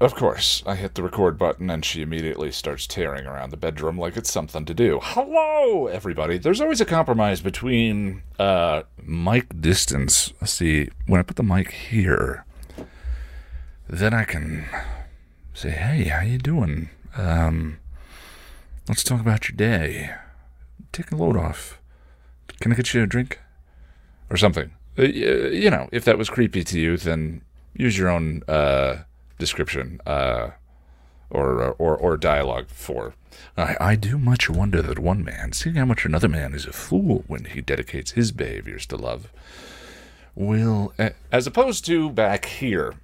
of course, I hit the record button and she immediately starts tearing around the bedroom like it's something to do. Hello, everybody. There's always a compromise between uh, mic distance. Let's see, when I put the mic here, then I can say, hey, how you doing? Um, let's talk about your day. Take a load off. Can I get you a drink? Or something. Uh, you know, if that was creepy to you, then use your own uh, description uh, or, or or dialogue for. I, I do much wonder that one man, seeing how much another man is a fool when he dedicates his behaviors to love, will, as opposed to back here.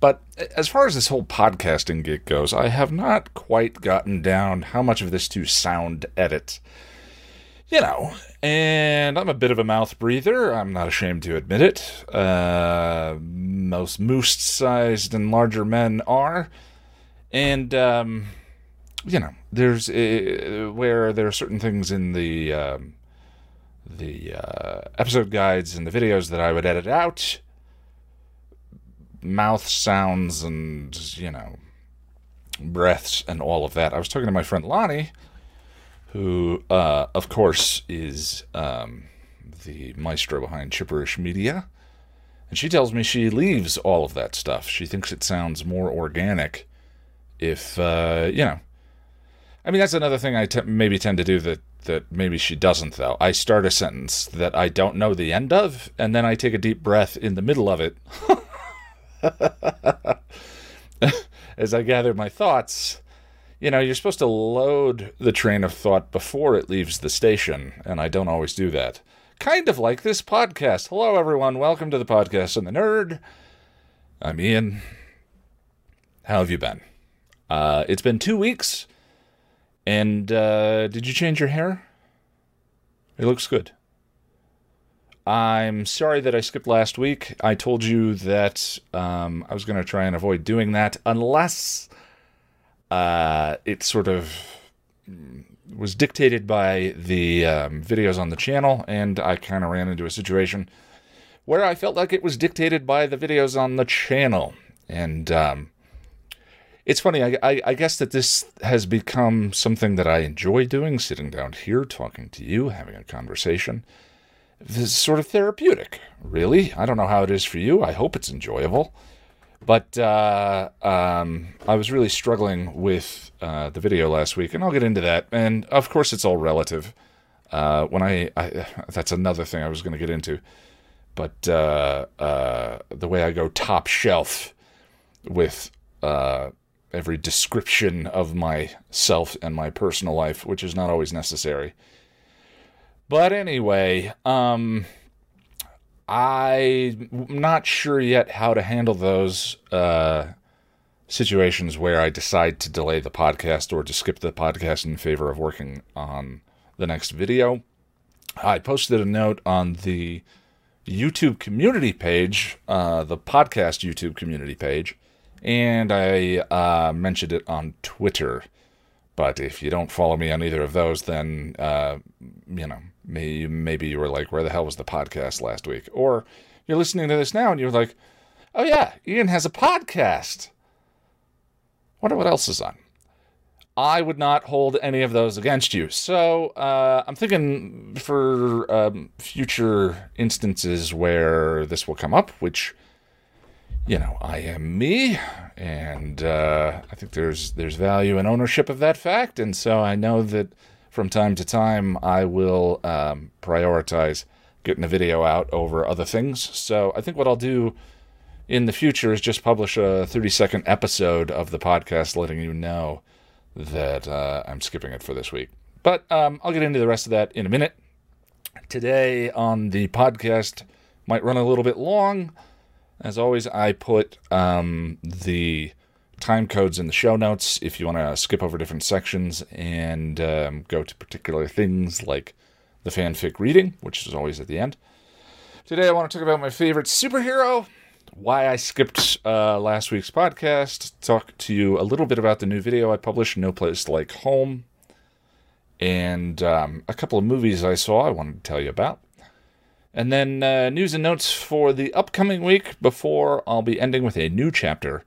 But as far as this whole podcasting gig goes, I have not quite gotten down how much of this to sound edit you know, and I'm a bit of a mouth breather. I'm not ashamed to admit it. Uh, most moose sized and larger men are. And, um, you know, there's uh, where there are certain things in the um, the uh, episode guides and the videos that I would edit out, mouth sounds and you know breaths and all of that. I was talking to my friend Lonnie who, uh, of course, is um, the maestro behind Chipperish Media. And she tells me she leaves all of that stuff. She thinks it sounds more organic if, uh, you know. I mean, that's another thing I maybe tend to do that, that maybe she doesn't, though. I start a sentence that I don't know the end of, and then I take a deep breath in the middle of it as I gather my thoughts you know, you're supposed to load the train of thought before it leaves the station, and I don't always do that. Kind of like this podcast. Hello, everyone. Welcome to the podcast and the nerd. I'm Ian. How have you been? Uh, it's been two weeks, and uh, did you change your hair? It looks good. I'm sorry that I skipped last week. I told you that um, I was going to try and avoid doing that unless uh, it sort of was dictated by the um, videos on the channel, and I kind of ran into a situation where I felt like it was dictated by the videos on the channel. And um, it's funny, I, I, I, guess that this has become something that I enjoy doing, sitting down here, talking to you, having a conversation. This is sort of therapeutic, really. I don't know how it is for you. I hope it's enjoyable. But uh, um, I was really struggling with uh, the video last week, and I'll get into that. And of course, it's all relative. Uh, when I, I, that's another thing I was going to get into. But uh, uh, the way I go top shelf with uh, every description of myself and my personal life, which is not always necessary. But anyway, um, I'm not sure yet how to handle those uh, situations where I decide to delay the podcast or to skip the podcast in favor of working on the next video. I posted a note on the YouTube community page, uh, the podcast YouTube community page, and I uh, mentioned it on Twitter. But if you don't follow me on either of those, then, uh, you know, maybe, you were like, where the hell was the podcast last week? Or you're listening to this now and you're like, oh yeah, Ian has a podcast. Wonder what else is on. I would not hold any of those against you. So uh, I'm thinking for um, future instances where this will come up, which you know I am me, and uh, I think there's there's value and ownership of that fact, and so I know that from time to time I will um, prioritize getting a video out over other things. So I think what I'll do in the future is just publish a 30 second episode of the podcast letting you know that uh, I'm skipping it for this week. But um, I'll get into the rest of that in a minute. Today on the podcast might run a little bit long. As always, I put um, the time codes in the show notes if you want to skip over different sections and um, go to particular things like the fanfic reading, which is always at the end. Today, I want to talk about my favorite superhero, why I skipped uh, last week's podcast, talk to you a little bit about the new video I published, No Place Like Home, and um, a couple of movies I saw I wanted to tell you about. And then uh, news and notes for the upcoming week before I'll be ending with a new chapter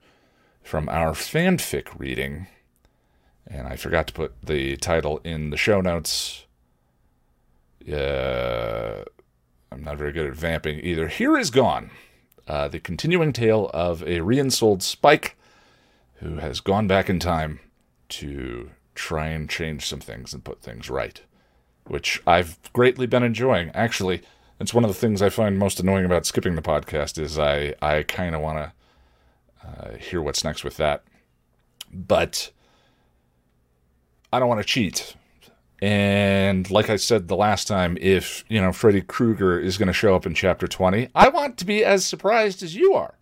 from our fanfic reading. And I forgot to put the title in the show notes. Uh, I'm not very good at vamping either. Here is Gone, uh, the continuing tale of a reinsouled Spike who has gone back in time to try and change some things and put things right, which I've greatly been enjoying. Actually, it's one of the things I find most annoying about skipping the podcast is I I kind of want to uh, hear what's next with that, but I don't want to cheat. And like I said the last time, if you know Freddy Krueger is going to show up in chapter twenty, I want to be as surprised as you are.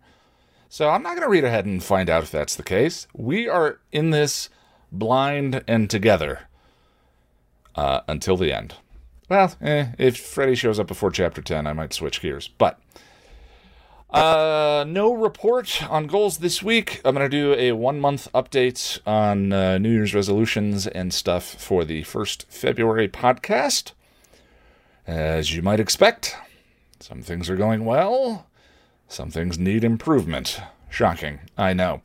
So I'm not going to read ahead and find out if that's the case. We are in this blind and together uh, until the end. Well, eh, if Freddy shows up before chapter 10, I might switch gears. But uh, no report on goals this week. I'm going to do a one month update on uh, New Year's resolutions and stuff for the first February podcast. As you might expect, some things are going well, some things need improvement. Shocking, I know.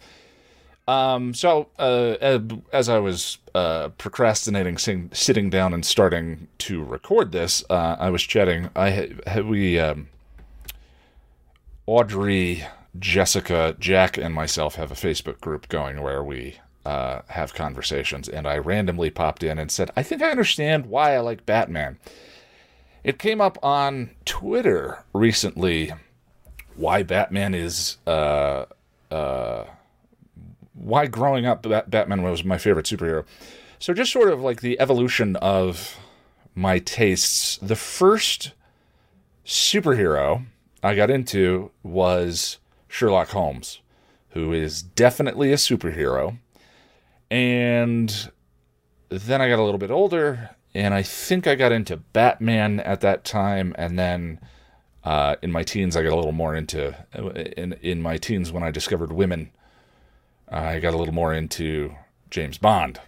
Um, so, uh, as I was uh, procrastinating, sing, sitting down and starting to record this, uh, I was chatting. I had, we, um, Audrey, Jessica, Jack, and myself have a Facebook group going where we uh, have conversations, and I randomly popped in and said, "I think I understand why I like Batman." It came up on Twitter recently why Batman is uh, uh, why growing up Batman was my favorite superhero. So just sort of like the evolution of my tastes. The first superhero I got into was Sherlock Holmes, who is definitely a superhero. And then I got a little bit older, and I think I got into Batman at that time, and then uh, in my teens, I got a little more into in in my teens when I discovered women. I got a little more into James Bond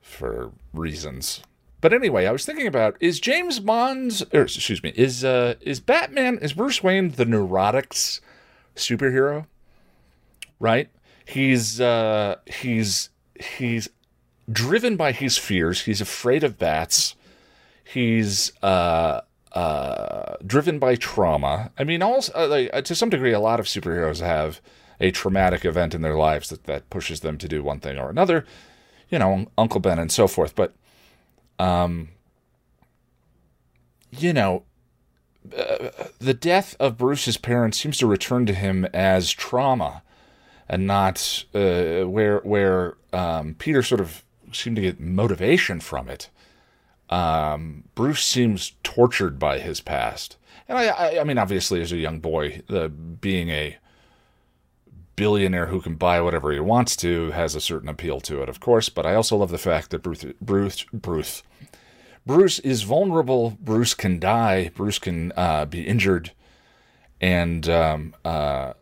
for reasons. But anyway, I was thinking about is James Bond's or excuse me, is uh is Batman is Bruce Wayne the neurotics superhero? Right? He's uh he's he's driven by his fears. He's afraid of bats. He's uh uh, driven by trauma. I mean, also uh, like, uh, to some degree, a lot of superheroes have a traumatic event in their lives that, that pushes them to do one thing or another. You know, Uncle Ben and so forth. But, um, you know, uh, the death of Bruce's parents seems to return to him as trauma, and not uh, where where um, Peter sort of seemed to get motivation from it. Um, Bruce seems tortured by his past, and I, I, I mean, obviously, as a young boy, the being a billionaire who can buy whatever he wants to has a certain appeal to it, of course. But I also love the fact that Bruce, Bruce, Bruce, Bruce is vulnerable. Bruce can die. Bruce can uh, be injured, and um, uh,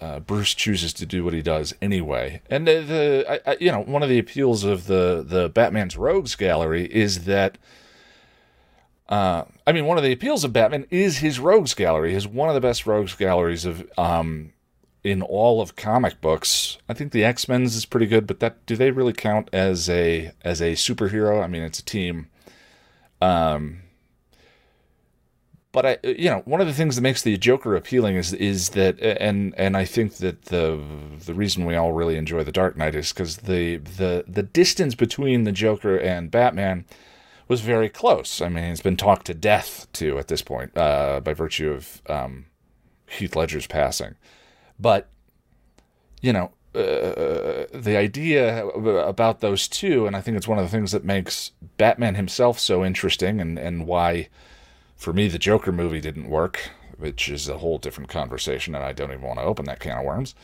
uh, Bruce chooses to do what he does anyway. And the, the I, I, you know, one of the appeals of the the Batman's Rogues Gallery is that. Uh, I mean, one of the appeals of Batman is his Rogues Gallery. Is one of the best Rogues Galleries of um, in all of comic books. I think the X Men's is pretty good, but that do they really count as a as a superhero? I mean, it's a team. Um, but I, you know, one of the things that makes the Joker appealing is is that, and and I think that the the reason we all really enjoy the Dark Knight is because the the the distance between the Joker and Batman was very close. I mean, it's been talked to death to at this point uh, by virtue of um, Heath Ledger's passing, but you know. Uh, the idea about those two, and I think it's one of the things that makes Batman himself so interesting, and, and why for me, the Joker movie didn't work, which is a whole different conversation, and I don't even want to open that can of worms.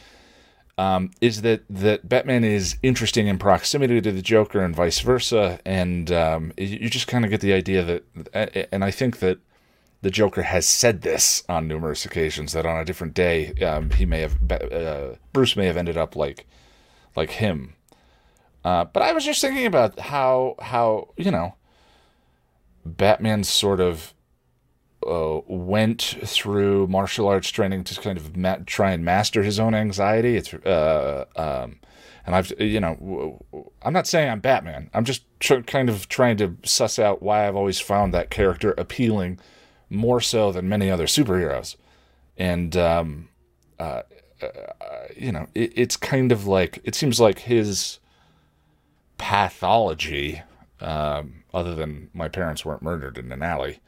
Um, is that that Batman is interesting in proximity to the Joker and vice versa, and um, you just kind of get the idea that, and I think that the Joker has said this on numerous occasions that on a different day um, he may have uh, Bruce may have ended up like like him. Uh, but I was just thinking about how how you know Batman's sort of uh, went through martial arts training to kind of ma- try and master his own anxiety. It's uh, um, and I've you know I'm not saying I'm Batman. I'm just tr- kind of trying to suss out why I've always found that character appealing more so than many other superheroes, and um, uh, uh, you know it, it's kind of like it seems like his pathology. Um, other than my parents weren't murdered in an alley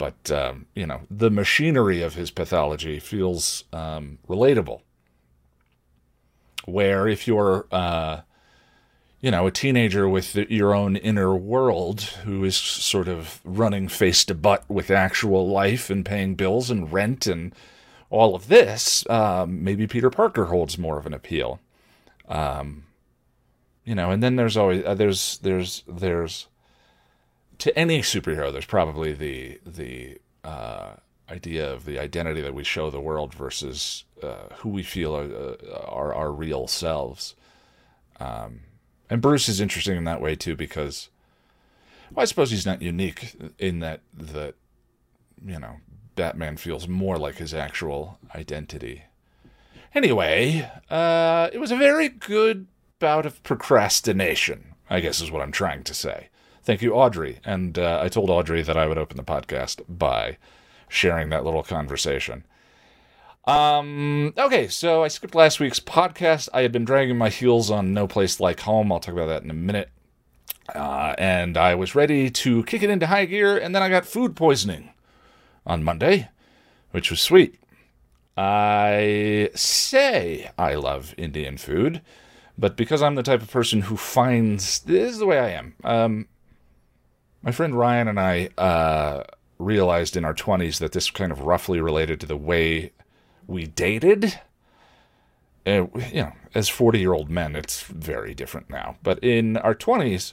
but um, you know the machinery of his pathology feels um, relatable. Where if you're, uh, you know, a teenager with your own inner world who is sort of running face to butt with actual life and paying bills and rent and all of this, um, maybe Peter Parker holds more of an appeal. Um, you know, and then there's always uh, there's there's there's to any superhero, there's probably the the uh, idea of the identity that we show the world versus uh, who we feel are, uh, are, our real selves. Um, and Bruce is interesting in that way too because, well, I suppose he's not unique in that that you know Batman feels more like his actual identity. Anyway, uh, it was a very good bout of procrastination. I guess is what I'm trying to say. Thank you, Audrey. And uh, I told Audrey that I would open the podcast by sharing that little conversation. Um, okay, so I skipped last week's podcast. I had been dragging my heels on No Place Like Home. I'll talk about that in a minute. Uh, and I was ready to kick it into high gear, and then I got food poisoning on Monday, which was sweet. I say I love Indian food, but because I'm the type of person who finds this is the way I am. Um, my friend Ryan and I uh, realized in our 20s that this kind of roughly related to the way we dated. And, you know, as 40 year old men, it's very different now. But in our 20s,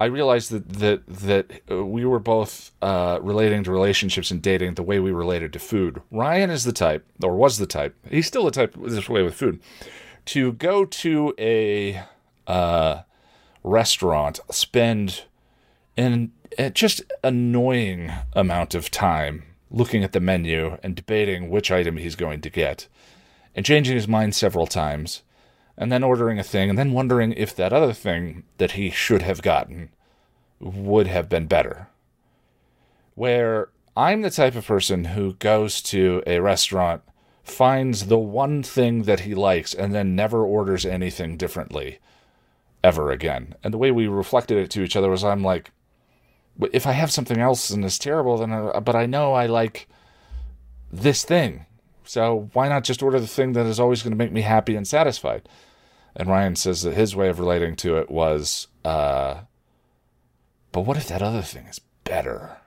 I realized that that that uh, we were both uh, relating to relationships and dating the way we related to food. Ryan is the type, or was the type. He's still the type this way with food, to go to a uh, restaurant, spend and just annoying amount of time looking at the menu and debating which item he's going to get, and changing his mind several times, and then ordering a thing, and then wondering if that other thing that he should have gotten would have been better. Where I'm the type of person who goes to a restaurant, finds the one thing that he likes, and then never orders anything differently ever again. And the way we reflected it to each other was I'm like, if I have something else and it's terrible, then I, but I know I like this thing. So why not just order the thing that is always going to make me happy and satisfied? And Ryan says that his way of relating to it was, uh, but what if that other thing is better?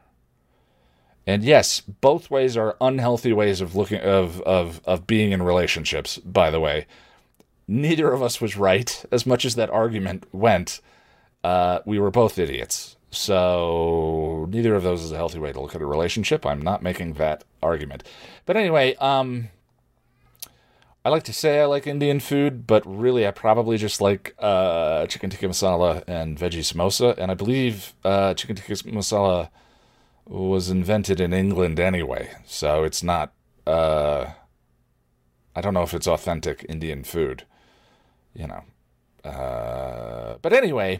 And yes, both ways are unhealthy ways of looking of of of being in relationships. By the way, neither of us was right. As much as that argument went, uh, we were both idiots. So neither of those is a healthy way to look at a relationship. I'm not making that argument. But anyway, um, I like to say I like Indian food, but really I probably just like uh, chicken tikka masala and veggie samosa. And I believe uh, chicken tikka masala was invented in England anyway, so it's not. Uh, I don't know if it's authentic Indian food, you know. Uh, but anyway,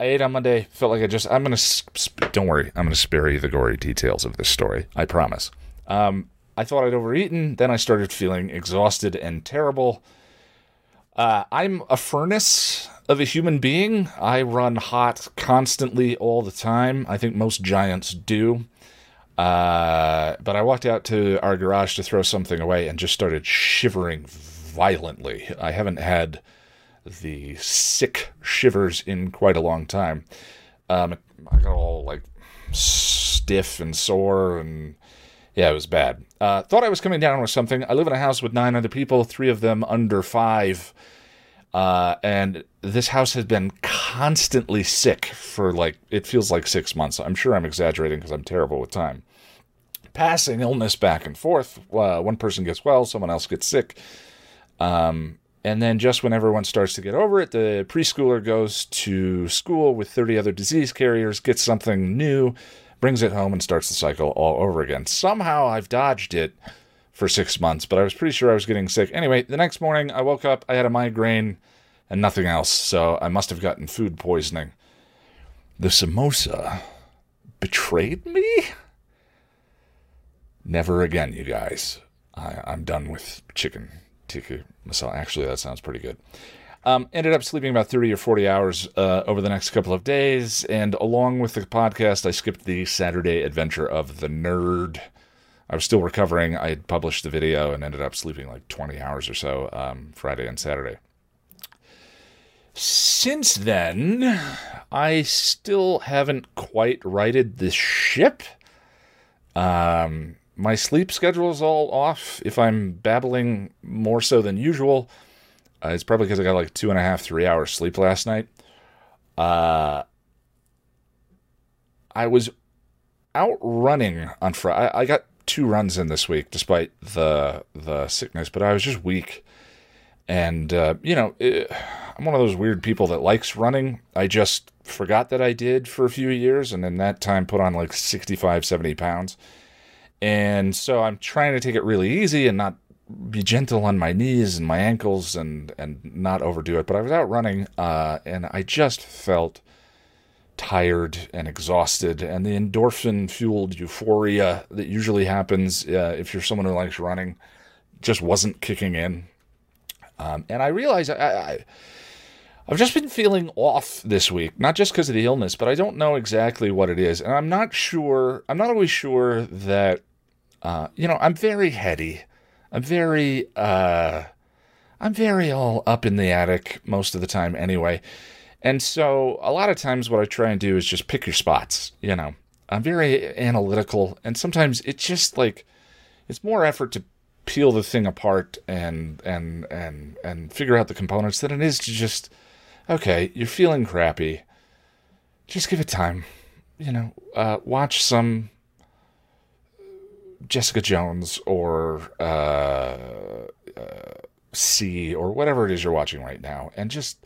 I ate on Monday. Felt like I just. I'm gonna. Sp- don't worry. I'm gonna spare you the gory details of this story. I promise. Um, I thought I'd overeaten. Then I started feeling exhausted and terrible. Uh, I'm a furnace of a human being. I run hot constantly all the time. I think most giants do. Uh, but I walked out to our garage to throw something away and just started shivering violently. I haven't had the sick shivers in quite a long time. Um, I got all like stiff and sore, and yeah, it was bad. Uh, thought I was coming down with something. I live in a house with nine other people, three of them under five. Uh, and this house has been constantly sick for like, it feels like six months. I'm sure I'm exaggerating because I'm terrible with time. Passing illness back and forth. Uh, one person gets well, someone else gets sick. Um, and then just when everyone starts to get over it, the preschooler goes to school with 30 other disease carriers, gets something new, brings it home and starts the cycle all over again. Somehow I've dodged it for six months, but I was pretty sure I was getting sick. Anyway, the next morning I woke up, I had a migraine and nothing else, so I must have gotten food poisoning. The samosa betrayed me? Never again, you guys. I, I'm done with chicken Actually, that sounds pretty good. Um, ended up sleeping about 30 or 40 hours uh, over the next couple of days. And along with the podcast, I skipped the Saturday adventure of the nerd. I was still recovering. I had published the video and ended up sleeping like 20 hours or so um, Friday and Saturday. Since then, I still haven't quite righted the ship. Um, my sleep schedule is all off. If I'm babbling more so than usual, uh, it's probably because I got like two and a half, three hours sleep last night. Uh, I was out running on Friday. I got two runs in this week, despite the the sickness, but I was just weak. And uh, you know, it, I'm one of those weird people that likes running. I just forgot that I did for a few years, and in that time, put on like 65, 70 pounds and so I'm trying to take it really easy and not be gentle on my knees and my ankles and and not overdo it. But I was out running uh, and I just felt tired and exhausted, and the endorphin fueled euphoria that usually happens uh, if you're someone who likes running just wasn't kicking in. Um, and I realized I, I I've just been feeling off this week, not just because of the illness, but I don't know exactly what it is. And I'm not sure, I'm not always sure that uh, you know, I'm very heady. I'm very, uh, I'm very all up in the attic most of the time anyway. And so a lot of times what I try and do is just pick your spots, you know. I'm very analytical and sometimes it's just like it's more effort to peel the thing apart and and and and figure out the components than it is to just okay, you're feeling crappy. Just give it time. You know, uh, watch some Jessica Jones or uh, uh, C or whatever it is you're watching right now, and just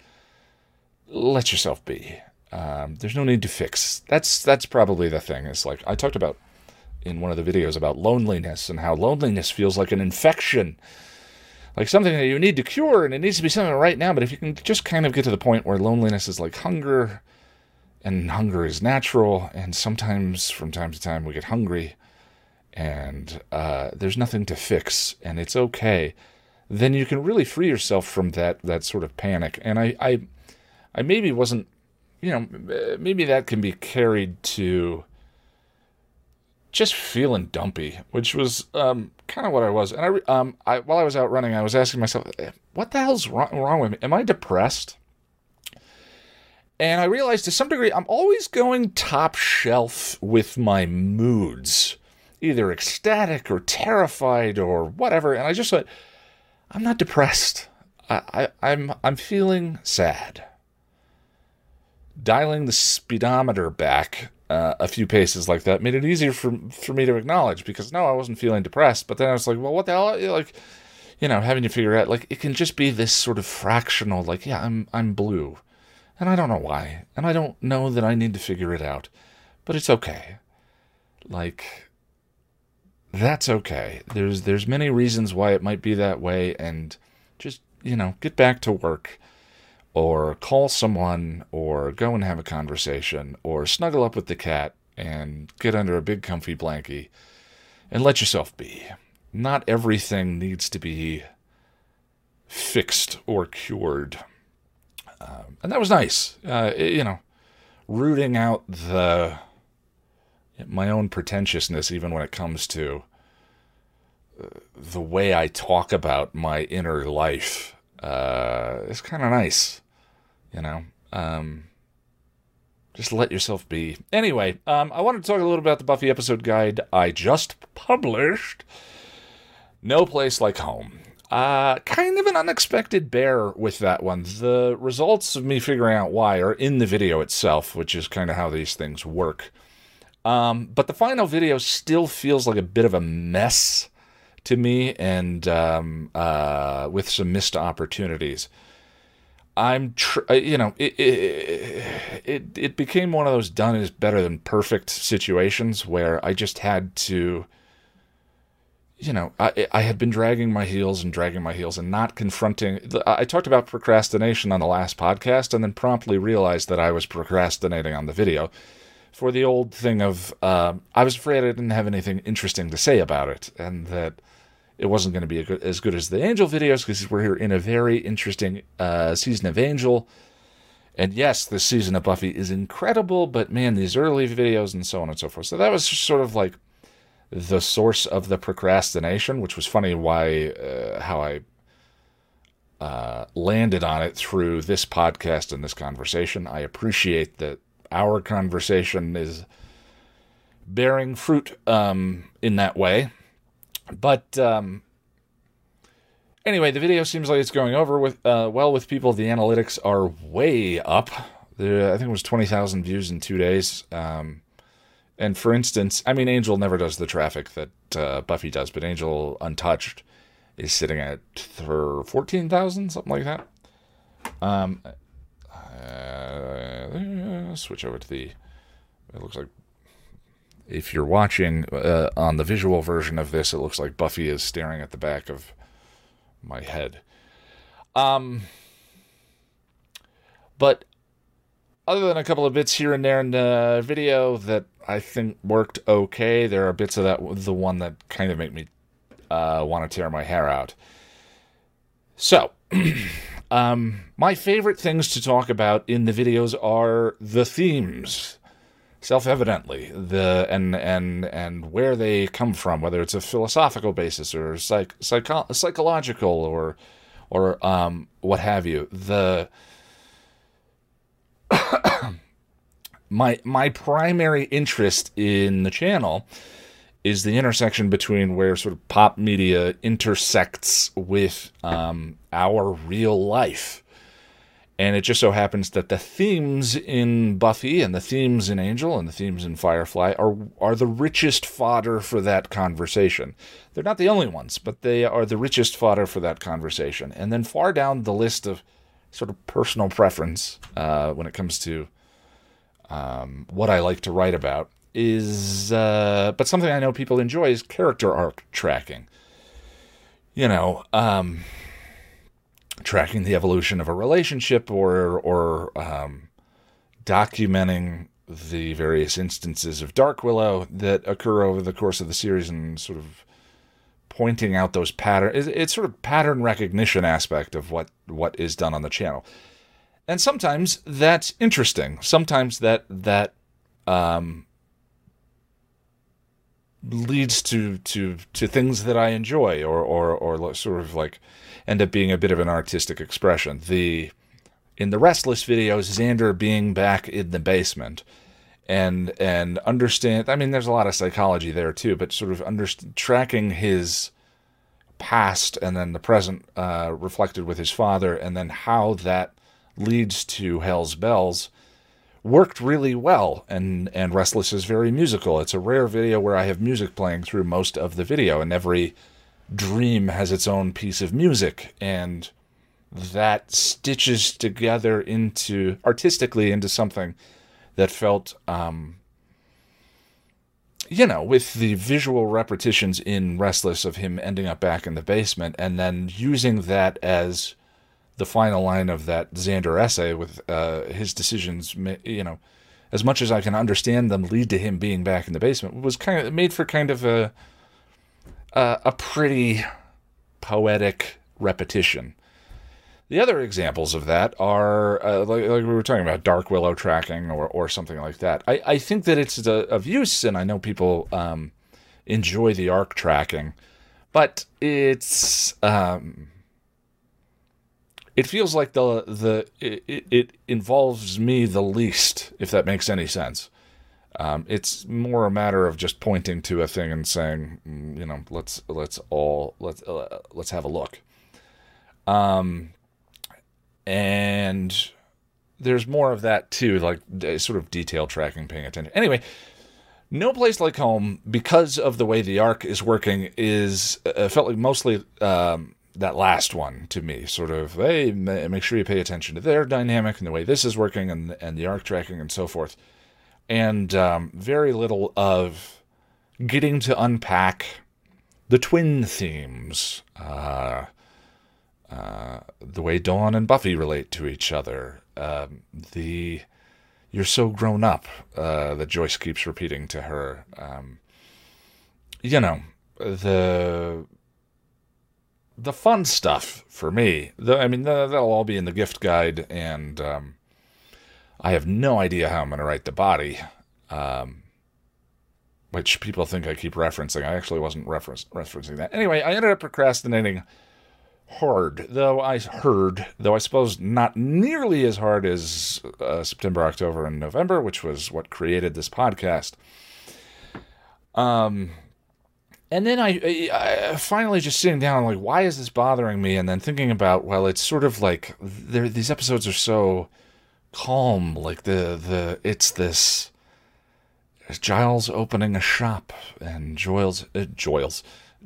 let yourself be. Um, there's no need to fix. That's that's probably the thing. Is like I talked about in one of the videos about loneliness and how loneliness feels like an infection, like something that you need to cure, and it needs to be something right now. But if you can just kind of get to the point where loneliness is like hunger, and hunger is natural, and sometimes from time to time we get hungry and uh, there's nothing to fix and it's okay, then you can really free yourself from that that sort of panic. And I I, I maybe wasn't, you know, maybe that can be carried to just feeling dumpy, which was um, kind of what I was. And I, um, I while I was out running, I was asking myself, eh, what the hell's wrong, wrong with me? Am I depressed? And I realized to some degree, I'm always going top shelf with my moods either ecstatic or terrified or whatever. And I just thought, I'm not depressed. I, I, I'm I'm feeling sad. Dialing the speedometer back uh, a few paces like that made it easier for for me to acknowledge because no, I wasn't feeling depressed. But then I was like, well, what the hell? Like, you know, having to figure out like it can just be this sort of fractional. Like, yeah, I'm I'm blue, and I don't know why, and I don't know that I need to figure it out, but it's okay. Like, that's okay. There's there's many reasons why it might be that way and just, you know, get back to work or call someone or go and have a conversation or snuggle up with the cat and get under a big comfy blankie and let yourself be. Not everything needs to be fixed or cured. Um, and that was nice. Uh, it, you know, rooting out the my own pretentiousness, even when it comes to uh, the way I talk about my inner life. Uh, it's kind of nice, you know. Um, just let yourself be. Anyway, um, I wanted to talk a little about the Buffy episode guide I just published. No Place Like Home. Uh, kind of an unexpected bear with that one. The results of me figuring out why are in the video itself, which is kind of how these things work. Um, but the final video still feels like a bit of a mess to me and um, uh, with some missed opportunities. I'm, tr- you know, it, it, it it became one of those done is better than perfect situations where I just had to, you know, I I had been dragging my heels and dragging my heels and not confronting. I talked about procrastination on the last podcast and then promptly realized that I was procrastinating on the video for the old thing of uh, I was afraid I didn't have anything interesting to say about it and that it wasn't going to be good, as good as the Angel videos because we're here in a very interesting uh, season of Angel. And yes, this season of Buffy is incredible, but man, these early videos and so on and so forth. So that was sort of like the source of the procrastination, which was funny why uh, how I uh, landed on it through this podcast and this conversation. I appreciate that our conversation is bearing fruit um, in that way. But um, anyway, the video seems like it's going over with uh, well with people. The analytics are way up. I think it was twenty thousand views in two days. Um, and for instance, I mean, Angel never does the traffic that uh, Buffy does, but Angel Untouched is sitting at fourteen thousand, something like that. Um, uh, switch over to the. It looks like if you're watching uh, on the visual version of this, it looks like Buffy is staring at the back of my head. Um, but other than a couple of bits here and there in the video that I think worked okay, there are bits of that the one that kind of make me uh, want to tear my hair out. So, um, my favorite things to talk about in the videos are the themes. Self-evidently the and and and where they come from whether it's a philosophical basis or psych, psycho, psychological or or um, what have you. The my my primary interest in the channel is the intersection between where sort of pop media intersects with um, our real life and it just so happens that the themes in Buffy and the themes in Angel and the themes in Firefly are are the richest fodder for that conversation. They're not the only ones, but they are the richest fodder for that conversation. And then far down the list of sort of personal preference uh, when it comes to um, what I like to write about is, uh, but something I know people enjoy is character arc tracking. You know, um, tracking the evolution of a relationship or or um, documenting the various instances of Dark Willow that occur over the course of the series and sort of pointing out those patterns. It's sort of pattern recognition aspect of what what is done on the channel, and sometimes that's interesting. Sometimes that that um, leads to to to things that I enjoy or or or sort of like end up being a bit of an artistic expression. The in the Restless videos, Xander being back in the basement and and understand I mean there's a lot of psychology there too, but sort of under, tracking his past and then the present uh, reflected with his father and then how that leads to Hell's Bells worked really well and and Restless is very musical. It's a rare video where I have music playing through most of the video and every dream has its own piece of music and that stitches together into artistically into something that felt um you know with the visual repetitions in restless of him ending up back in the basement and then using that as the final line of that Xander essay with uh, his decisions, you know, as much as I can understand them lead to him being back in the basement, was kind of made for kind of a a, a pretty poetic repetition. The other examples of that are, uh, like, like, we were talking about, Dark Willow tracking or, or something like that. I, I think that it's a, of use, and I know people um, enjoy the arc tracking, but it's um, it feels like the the it, it involves me the least, if that makes any sense. Um, it's more a matter of just pointing to a thing and saying, mm, you know, let's let's all let's uh, let's have a look. Um, and there's more of that too, like sort of detail tracking, paying attention. Anyway, no place like home because of the way the arc is working is uh, felt like mostly um, that last one to me, sort of, hey, make sure you pay attention to their dynamic and the way this is working and and the arc tracking and so forth, and um, very little of getting to unpack the twin themes, uh, uh, the way Dawn and Buffy relate to each other, um, the "you're so grown up" uh, that Joyce keeps repeating to her. Um, you know the the fun stuff for me. The, I mean, the, that'll all be in the gift guide, and um, I have no idea how I'm going to write the body. Um, which people think I keep referencing. I actually wasn't reference, referencing that. Anyway, I ended up procrastinating hard, though I heard, though I suppose not nearly as hard as uh, September, October, and November, which was what created this podcast. Um, and then I, I, finally just sitting down, like, why is this bothering me? And then thinking about, well, it's sort of like these episodes are so calm, like the the it's this Giles opening a shop and Joyles, uh,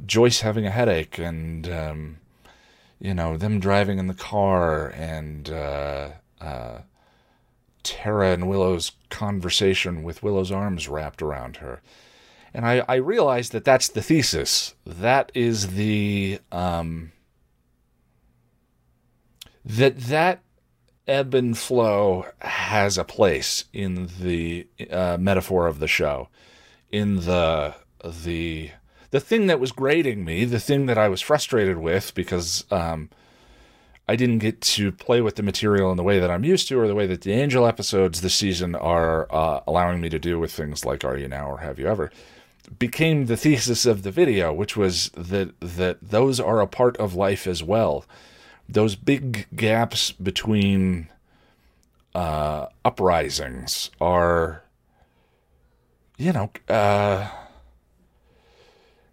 Joyce having a headache and, um, you know, them driving in the car and uh, uh, Tara and Willow's conversation with Willow's arms wrapped around her. And I, I realized that that's the thesis. That is the. Um, that that ebb and flow has a place in the uh, metaphor of the show, in the the the thing that was grating me, the thing that I was frustrated with because um, I didn't get to play with the material in the way that I'm used to, or the way that the Angel episodes this season are uh, allowing me to do with things like Are You Now or Have You Ever, became the thesis of the video, which was that that those are a part of life as well those big gaps between uh, uprisings are, you know, uh,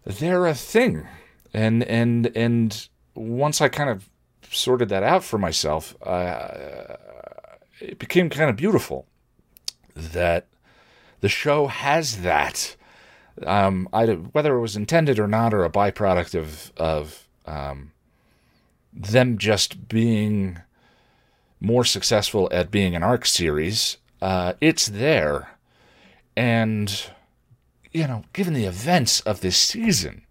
they're a thing, and and and once I kind of sorted that out for myself, uh, it became kind of beautiful that the show has that. Um, I, whether it was intended or not, or a byproduct of of um, them just being more successful at being an arc series, uh, it's there. And, you know, given the events of this season,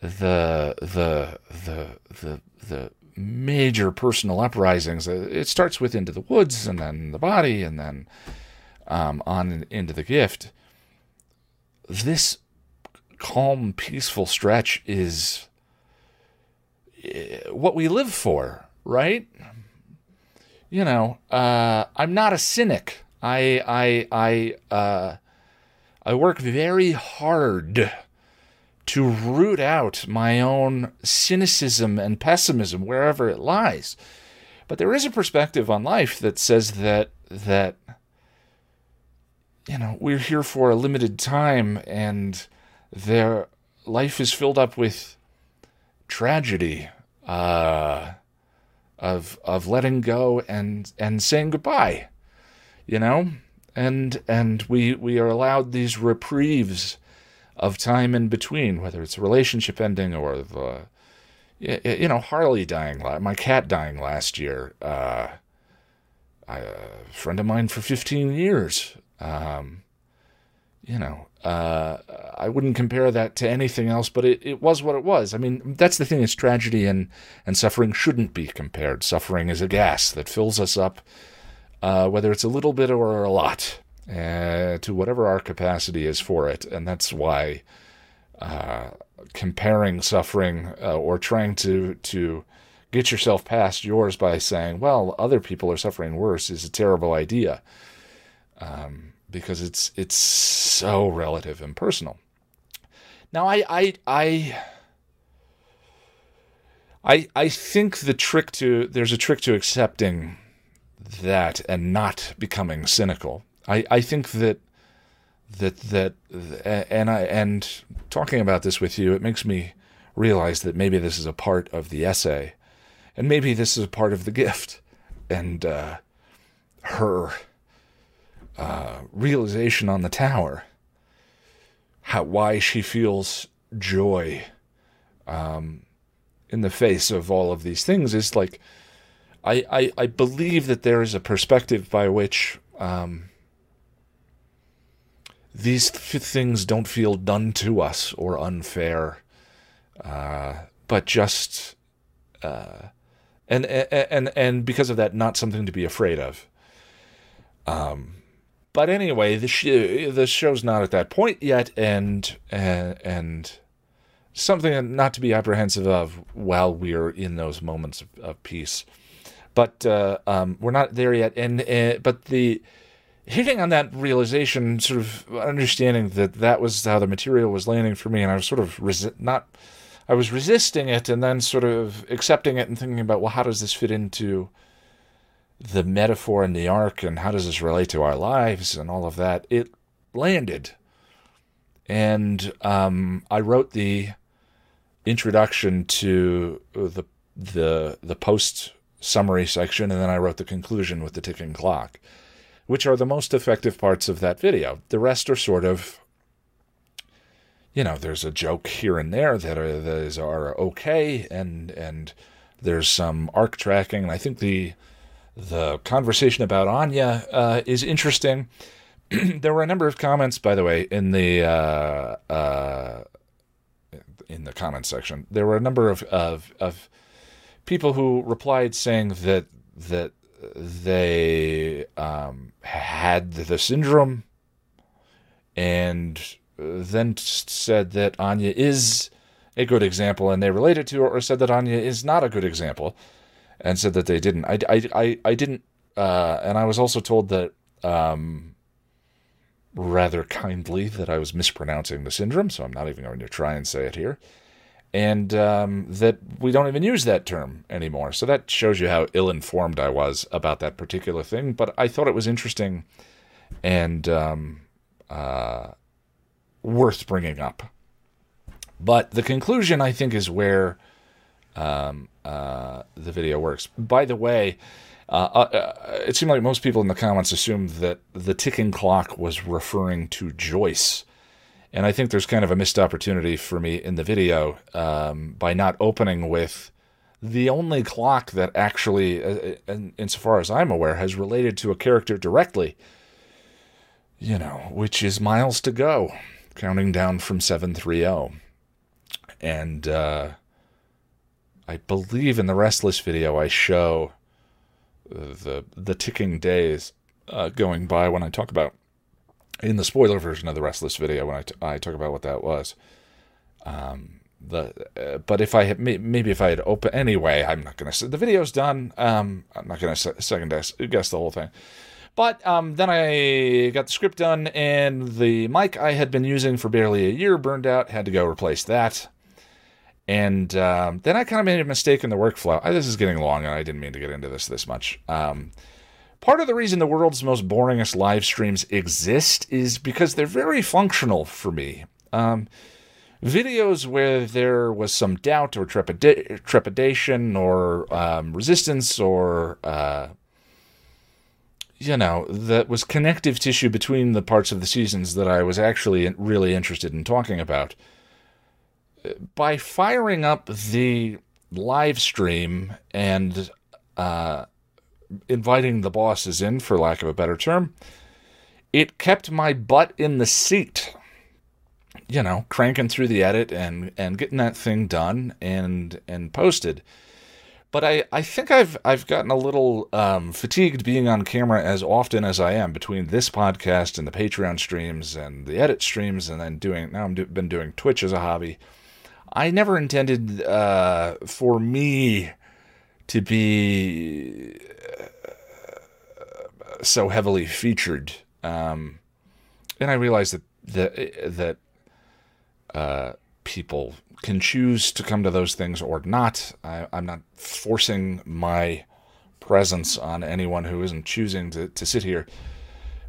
the, the, the, the, the major personal uprisings, uh, it starts with Into the Woods and then the body and then um, on into the gift. This calm, peaceful stretch is what we live for, right? You know, uh, I'm not a cynic. I I I uh, I work very hard to root out my own cynicism and pessimism wherever it lies. But there is a perspective on life that says that that you know we're here for a limited time and their life is filled up with tragedy uh, of of letting go and and saying goodbye, you know, and and we we are allowed these reprieves of time in between, whether it's a relationship ending or the you know Harley dying, my cat dying last year. Uh, a friend of mine for 15 years. Um, you know, uh, I wouldn't compare that to anything else, but it, it was what it was. I mean, that's the thing is tragedy and, and suffering shouldn't be compared. Suffering is a gas that fills us up, uh, whether it's a little bit or a lot, uh, to whatever our capacity is for it. And that's why uh, comparing suffering uh, or trying to, to get yourself past yours by saying, well, other people are suffering worse is a terrible idea. Um, because it's it's so relative and personal. Now I I I I I think the trick to there's a trick to accepting that and not becoming cynical. I, I think that that that and I and talking about this with you, it makes me realize that maybe this is a part of the essay, and maybe this is a part of the gift, and uh, her uh, realization on the tower, how why she feels joy, um, in the face of all of these things is like I I, I believe that there is a perspective by which um, these th- things don't feel done to us or unfair, uh, but just uh, and and and because of that, not something to be afraid of. Um, but anyway, the sh- the show's not at that point yet, and and and something not to be apprehensive of while we're in those moments of, of peace. But uh, um, we're not there yet, and uh, but the hitting on that realization, sort of understanding that that was how the material was landing for me, and I was sort of resi- not, I was resisting it, and then sort of accepting it and thinking about, well, how does this fit into the metaphor and the arc, and how does this relate to our lives, and all of that. It landed, and um, I wrote the introduction to the the the post summary section, and then I wrote the conclusion with the ticking clock which are the most effective parts of that video. The rest are sort of, you know, there's a joke here and there that are, that are okay, and and there's some arc tracking. And I think the the conversation about Anya uh, is interesting. there were a number of comments, by the way, in the uh, uh, in the comment section. There were a number of, of of people who replied saying that that they um, had the syndrome and then said that Anya is a good example and they related to or said that Anya is not a good example and said that they didn't. I, I, I, I didn't, uh, and I was also told that um, rather kindly that I was mispronouncing the syndrome, so I'm not even going to try and say it here and um, that we don't even use that term anymore. So that shows you how ill informed I was about that particular thing. But I thought it was interesting and um, uh, worth bringing up. But the conclusion, I think, is where um, uh, the video works. By the way, uh, uh, uh it seemed like most people in the comments assumed that the ticking clock was referring to Joyce and I think there's kind of a missed opportunity for me in the video um, by not opening with the only clock that actually, uh, uh insofar as I'm aware, has related to a character directly. You know, which is Miles to Go, counting down from 730. And uh, I believe in the Restless video I show the the ticking days uh, going by when I talk about in the spoiler version of the Restless video when I, t- I talk about what that was. Um, the uh, but if I had maybe if I had open anyway, I'm not gonna say the video's done. Um, I'm not gonna second guess, guess the whole thing. But um, then I got the script done, and the mic I had been using for barely a year burned out. Had to go replace that. And um, then I kind of made a mistake in the workflow. I, this is getting long, and I didn't mean to get into this this much. Um, Part of the reason the world's most boringest live streams exist is because they're very functional for me. Um, videos where there was some doubt or trepida- trepidation or um, resistance or uh, you know that was connective tissue between the parts of the seasons that I was actually really interested in talking about. By firing up the live stream and uh, inviting the bosses in, for lack of a better term, it kept my butt in the seat. You know, cranking through the edit and and getting that thing done and and posted. But I, I think I've I've gotten a little um, fatigued being on camera as often as I am between this podcast and the Patreon streams and the edit streams and then doing now I've been doing Twitch as a hobby. I never intended uh, for me to be so heavily featured. Um, and I realize that that that uh, people can choose to come to those things or not. I, am not forcing my presence on anyone who isn't choosing to, to sit here.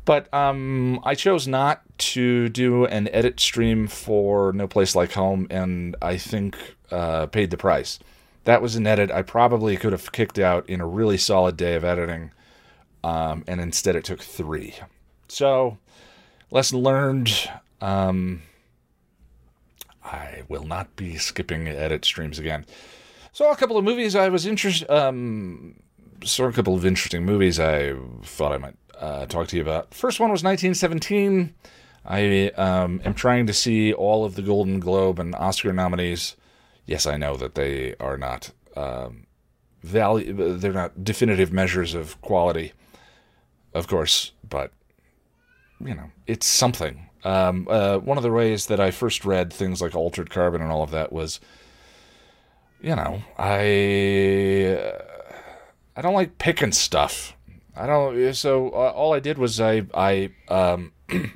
But um, I chose not to do an edit stream for No Place Like Home, and I think uh, paid the price. That was an edit I probably could have kicked out in a really solid day of editing um, and instead it took three. So, lesson learned. Um, I will not be skipping edit streams again. Saw a couple of movies I was interested. Um, saw a couple of interesting movies I thought I might uh, talk to you about. First one was 1917. I um, am trying to see all of the Golden Globe and Oscar nominees. Yes, I know that they are not um, value. They're not definitive measures of quality, of course, but you know, it's something. Um, uh, one of the ways that I first read things like Altered Carbon and all of that was, you know, I uh, I don't like picking stuff. I don't. So uh, all I did was I I um,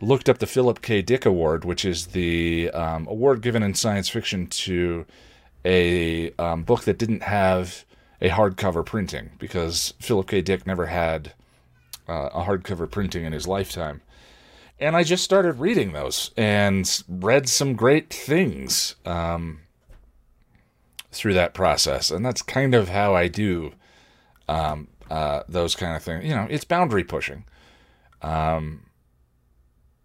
looked up the Philip K. Dick Award, which is the um, award given in science fiction to a um, book that didn't have a hardcover printing because Philip K. Dick never had uh, a hardcover printing in his lifetime. And I just started reading those and read some great things um, through that process. And that's kind of how I do um, uh, those kind of things. You know, it's boundary pushing. Um,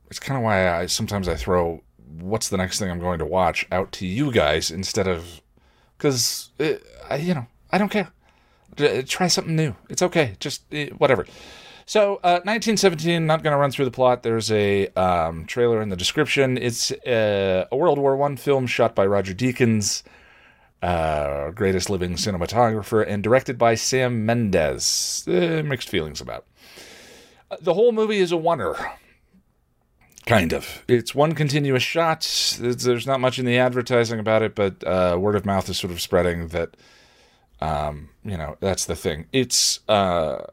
it's kind of why I sometimes I throw what's the next thing I'm going to watch out to you guys instead of because I you know I don't care. Try something new. It's okay. Just eh, whatever. So, uh, 1917. Not going to run through the plot. There's a um, trailer in the description. It's uh, a World War One film shot by Roger Deakins, uh, greatest living cinematographer, and directed by Sam Mendes. Uh, mixed feelings about. Uh, the whole movie is a oneer. Kind of. It's one continuous shot. There's not much in the advertising about it, but uh, word of mouth is sort of spreading that, um, you know, that's the thing. It's uh,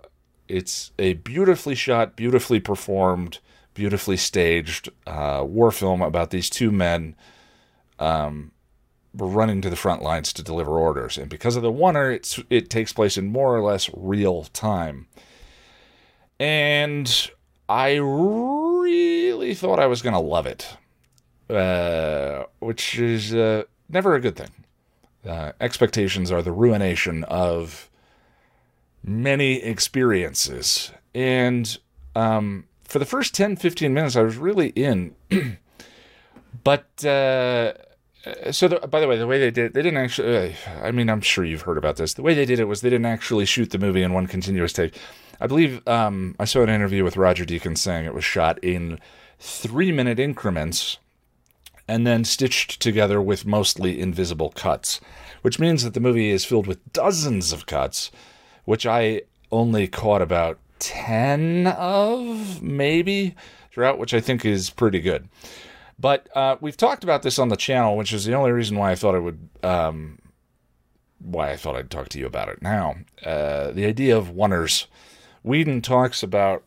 it's a beautifully shot, beautifully performed, beautifully staged uh, war film about these two men um, running to the front lines to deliver orders. And because of the oneer, it's it takes place in more or less real time. And I really thought I was going to love it, uh, which is uh, never a good thing. Uh, expectations are the ruination of many experiences. And um, for the first 10, 15 minutes, I was really in. but uh, so, the, by the way, the way they did, it they didn't actually. Uh, I mean, I'm sure you've heard about this. The way they did it was they didn't actually shoot the movie in one continuous take. I believe um, I saw an interview with Roger Deakins saying it was shot in three minute increments and then stitched together with mostly invisible cuts, which means that the movie is filled with dozens of cuts, which I only caught about 10 of, maybe, throughout, which I think is pretty good. But uh, we've talked about this on the channel, which is the only reason why I thought I would um, why I thought I'd talk to you about it now. Uh, the idea of oneers Whedon talks about,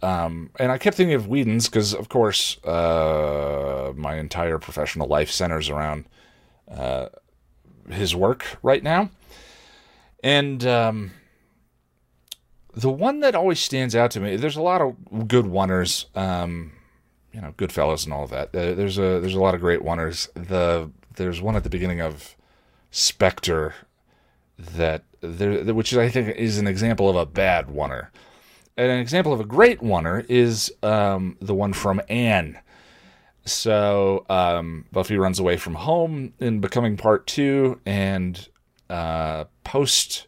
um, and I kept thinking of Whedon's because, of course, uh, my entire professional life centers around uh, his work right now. And um, the one that always stands out to me, there's a lot of good oneers, um, you know, Goodfellas and all of that. There's a there's a lot of great oneers. The there's one at the beginning of Spectre that there, which I think is an example of a bad oneer. And an example of a great oneer is um, the one from Anne. So um, Buffy runs away from home in Becoming Part Two, and uh, post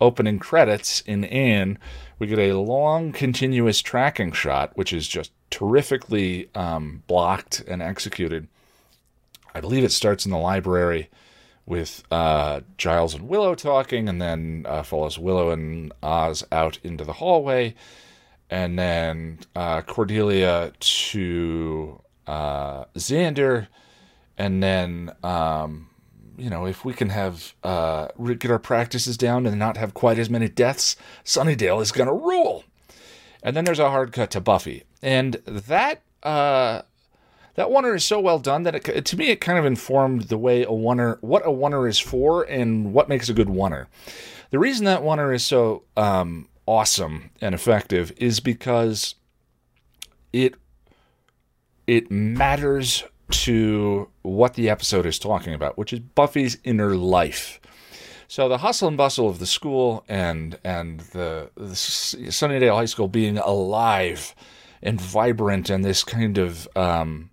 opening credits in Anne, we get a long continuous tracking shot, which is just terrifically um, blocked and executed. I believe it starts in the library with uh, Giles and Willow talking, and then uh, follows Willow and Oz out into the hallway, and then uh, Cordelia to uh, Xander, and then um, you know if we can have uh, get our practices down and not have quite as many deaths, Sunnydale is gonna rule. And then there's a hard cut to Buffy, and that uh, that oneer is so well done that it, to me it kind of informed the way a oneer, what a oneer is for, and what makes a good oneer. The reason that oneer is so um, awesome and effective is because it it matters to what the episode is talking about, which is Buffy's inner life. So the hustle and bustle of the school and and the, the Sunnydale High School being alive and vibrant and this kind of um,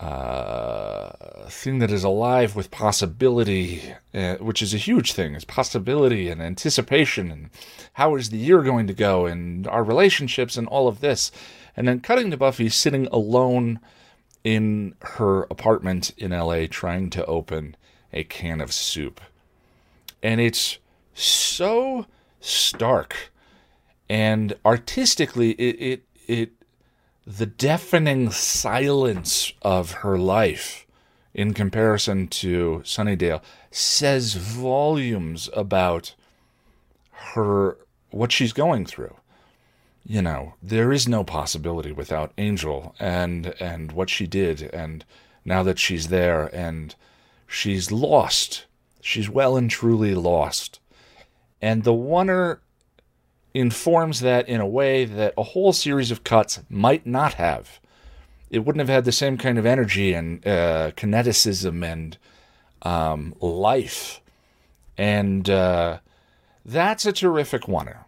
uh, thing that is alive with possibility, uh, which is a huge thing, is possibility and anticipation, and how is the year going to go, and our relationships, and all of this. And then cutting to Buffy sitting alone in her apartment in LA trying to open a can of soup. And it's so stark and artistically it it, it the deafening silence of her life in comparison to Sunnydale says volumes about her what she's going through. You know, there is no possibility without Angel and and what she did and now that she's there and she's lost. She's well and truly lost. And the oneer informs that in a way that a whole series of cuts might not have. It wouldn't have had the same kind of energy and uh, kineticism and um, life. And uh, that's a terrific oneer.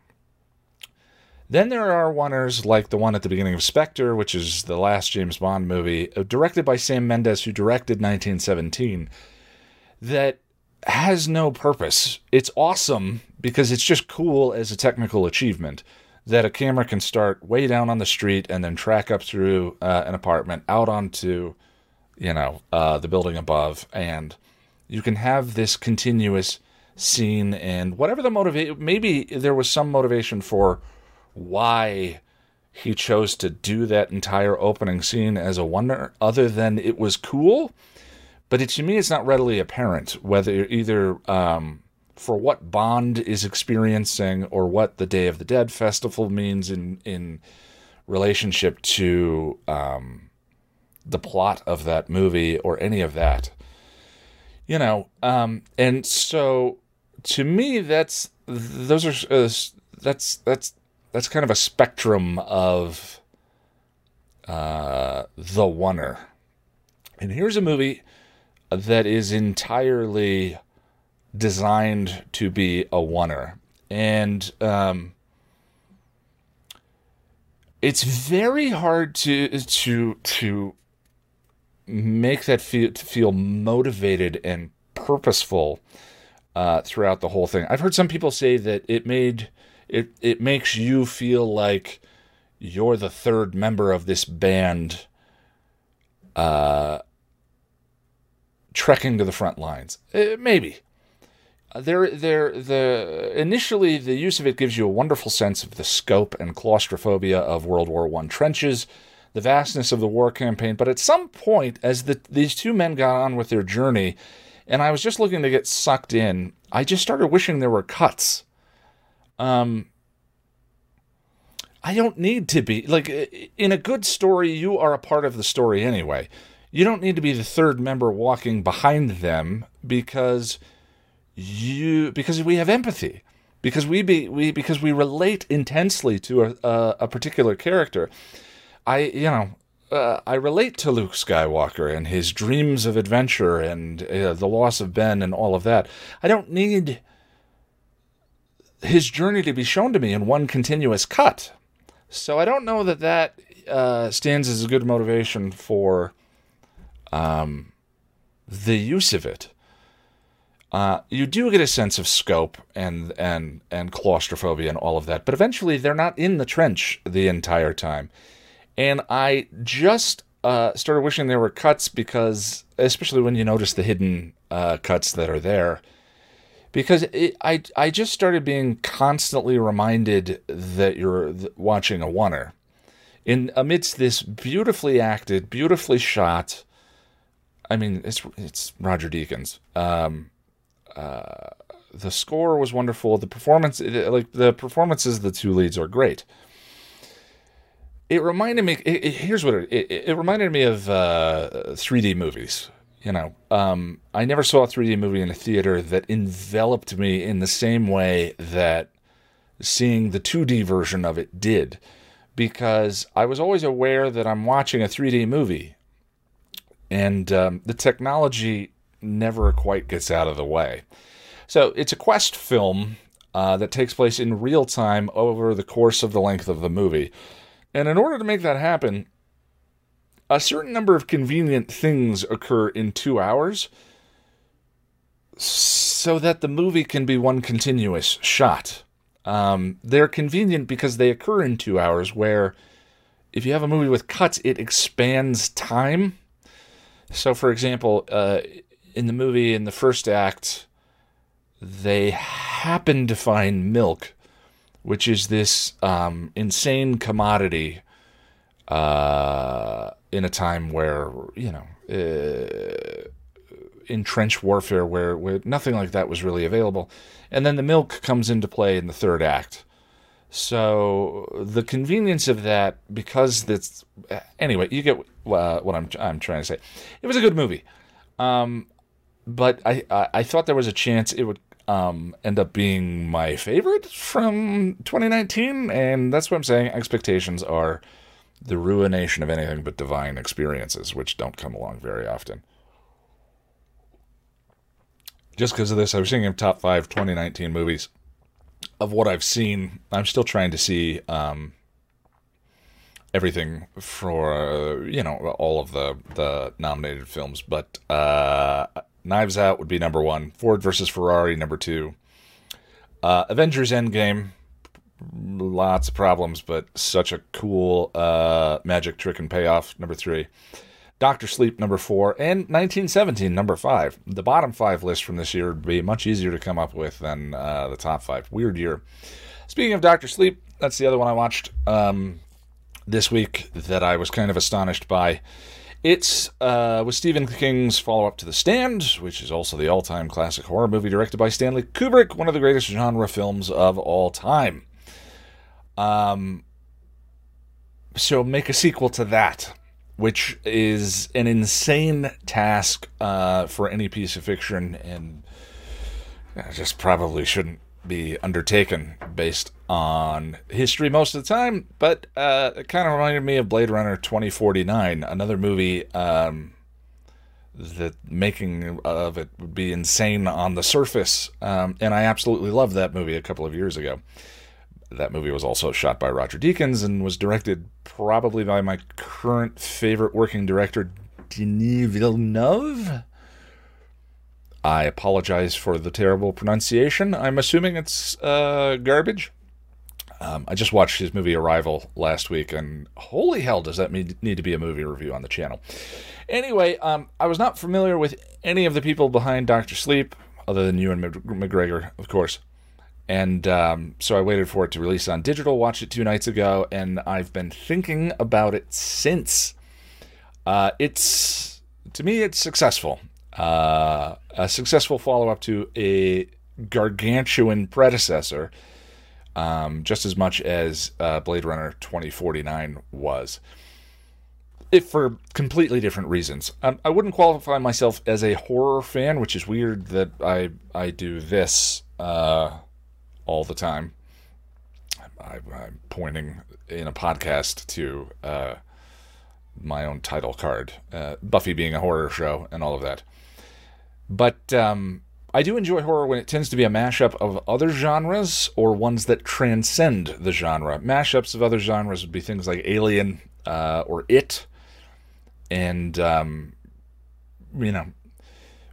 Then there are oneers like the one at the beginning of Spectre, which is the last James Bond movie, uh, directed by Sam Mendes, who directed 1917, that has no purpose. It's awesome because it's just cool as a technical achievement that a camera can start way down on the street and then track up through uh, an apartment out onto, you know, uh, the building above, and you can have this continuous scene and whatever the motivation. Maybe there was some motivation for why he chose to do that entire opening scene as a oneer, other than it was cool. But it, to me, it's not readily apparent whether either um, for what Bond is experiencing or what the Day of the Dead festival means in in relationship to um, the plot of that movie or any of that. You know, um, and so to me, that's those are uh, that's that's that's kind of a spectrum of uh, the oneer. And here's a movie that is entirely designed to be a oneer. And um, it's very hard to to to make that feel to feel motivated and purposeful uh, throughout the whole thing. I've heard some people say that it made it it makes you feel like you're the third member of this band uh, trekking to the front lines. Uh, maybe. Uh, there, there, the initially the use of it gives you a wonderful sense of the scope and claustrophobia of World War One trenches, the vastness of the war campaign. But at some point, as the, these two men got on with their journey, and I was just looking to get sucked in, I just started wishing there were cuts. Um, I don't need to be like in a good story. You are a part of the story anyway. You don't need to be the third member walking behind them because you because we have empathy because we be we because we relate intensely to a a, a particular character. I you know uh, I relate to Luke Skywalker and his dreams of adventure and uh, the loss of Ben and all of that. I don't need his journey to be shown to me in one continuous cut. So I don't know that that uh, stands as a good motivation for um, the use of it. Uh, you do get a sense of scope and and and claustrophobia and all of that, but eventually they're not in the trench the entire time. And I just uh, started wishing there were cuts because, especially when you notice the hidden uh, cuts that are there, because it, I I just started being constantly reminded that you're watching a oneer. In amidst this beautifully acted, beautifully shot, I mean, it's it's Roger Deakins. Um, uh, the score was wonderful. The performance, like the performances, the two leads are great. It reminded me. It, it, here's what it, it, reminded me of uh, 3D movies. You know, um, I never saw a 3D movie in a theater that enveloped me in the same way that seeing the 2D version of it did, because I was always aware that I'm watching a 3D movie and um, the technology never quite gets out of the way. So it's a quest film uh, that takes place in real time over the course of the length of the movie. And in order to make that happen, a certain number of convenient things occur in two hours so that the movie can be one continuous shot. Um, they're convenient because they occur in two hours, where if you have a movie with cuts, it expands time. So, for example, uh, in the movie, in the first act, they happen to find milk, which is this um, insane commodity uh, in a time where, you know, uh, in trench warfare where, where nothing like that was really available. And then the milk comes into play in the third act. So the convenience of that, because that's anyway, you get uh, what I'm I'm trying to say. It was a good movie, um, but I, I, I thought there was a chance it would um, end up being my favorite from 2019, and that's what I'm saying. Expectations are the ruination of anything but divine experiences, which don't come along very often just because of this, I was thinking of top five 2019 movies. Of what I've seen, I'm still trying to see um, everything for uh, you know all of the the nominated films. But uh, Knives Out would be number one. Ford versus Ferrari number two. Uh, Avengers Endgame, lots of problems, but such a cool uh, magic trick and payoff. Number three. Doctor Sleep number four, and 1917 number five. The bottom five list from this year would be much easier to come up with than uh, the top five. Weird year. Speaking of Doctor Sleep, that's the other one I watched um, this week that I was kind of astonished by. It's uh, with Stephen King's follow up to The Stand, which is also the all time classic horror movie directed by Stanley Kubrick, one of the greatest genre films of all time. Um, so make a sequel to that which is an insane task uh, for any piece of fiction and just probably shouldn't be undertaken based on history most of the time. But uh, it kind of reminded me of Blade Runner 2049, another movie um, that making of it would be insane on the surface. Um, and I absolutely loved that movie a couple of years ago. That movie was also shot by Roger Deakins and was directed probably by my current favorite working director, Denis Villeneuve. I apologize for the terrible pronunciation. I'm assuming it's uh, garbage. Um, I just watched his movie Arrival last week, and holy hell, does that need to be a movie review on the channel? Anyway, um, I was not familiar with any of the people behind Doctor Sleep, other than Ewan McGregor, of course. And um, so I waited for it to release on digital, watched it two nights ago, and I've been thinking about it since. Uh, it's, to me, it's successful. Uh, a successful follow up to a gargantuan predecessor, um, just as much as uh, Blade Runner 2049 was. If for completely different reasons. Um, I wouldn't qualify myself as a horror fan, which is weird that I I do this uh, all the time. I, am pointing in a podcast to uh, my own title card, uh, Buffy being a horror show, and all of that. But um, I do enjoy horror when it tends to be a mashup of other genres or ones that transcend the genre. Mashups of other genres would be things like Alien uh, or It, and um, you know,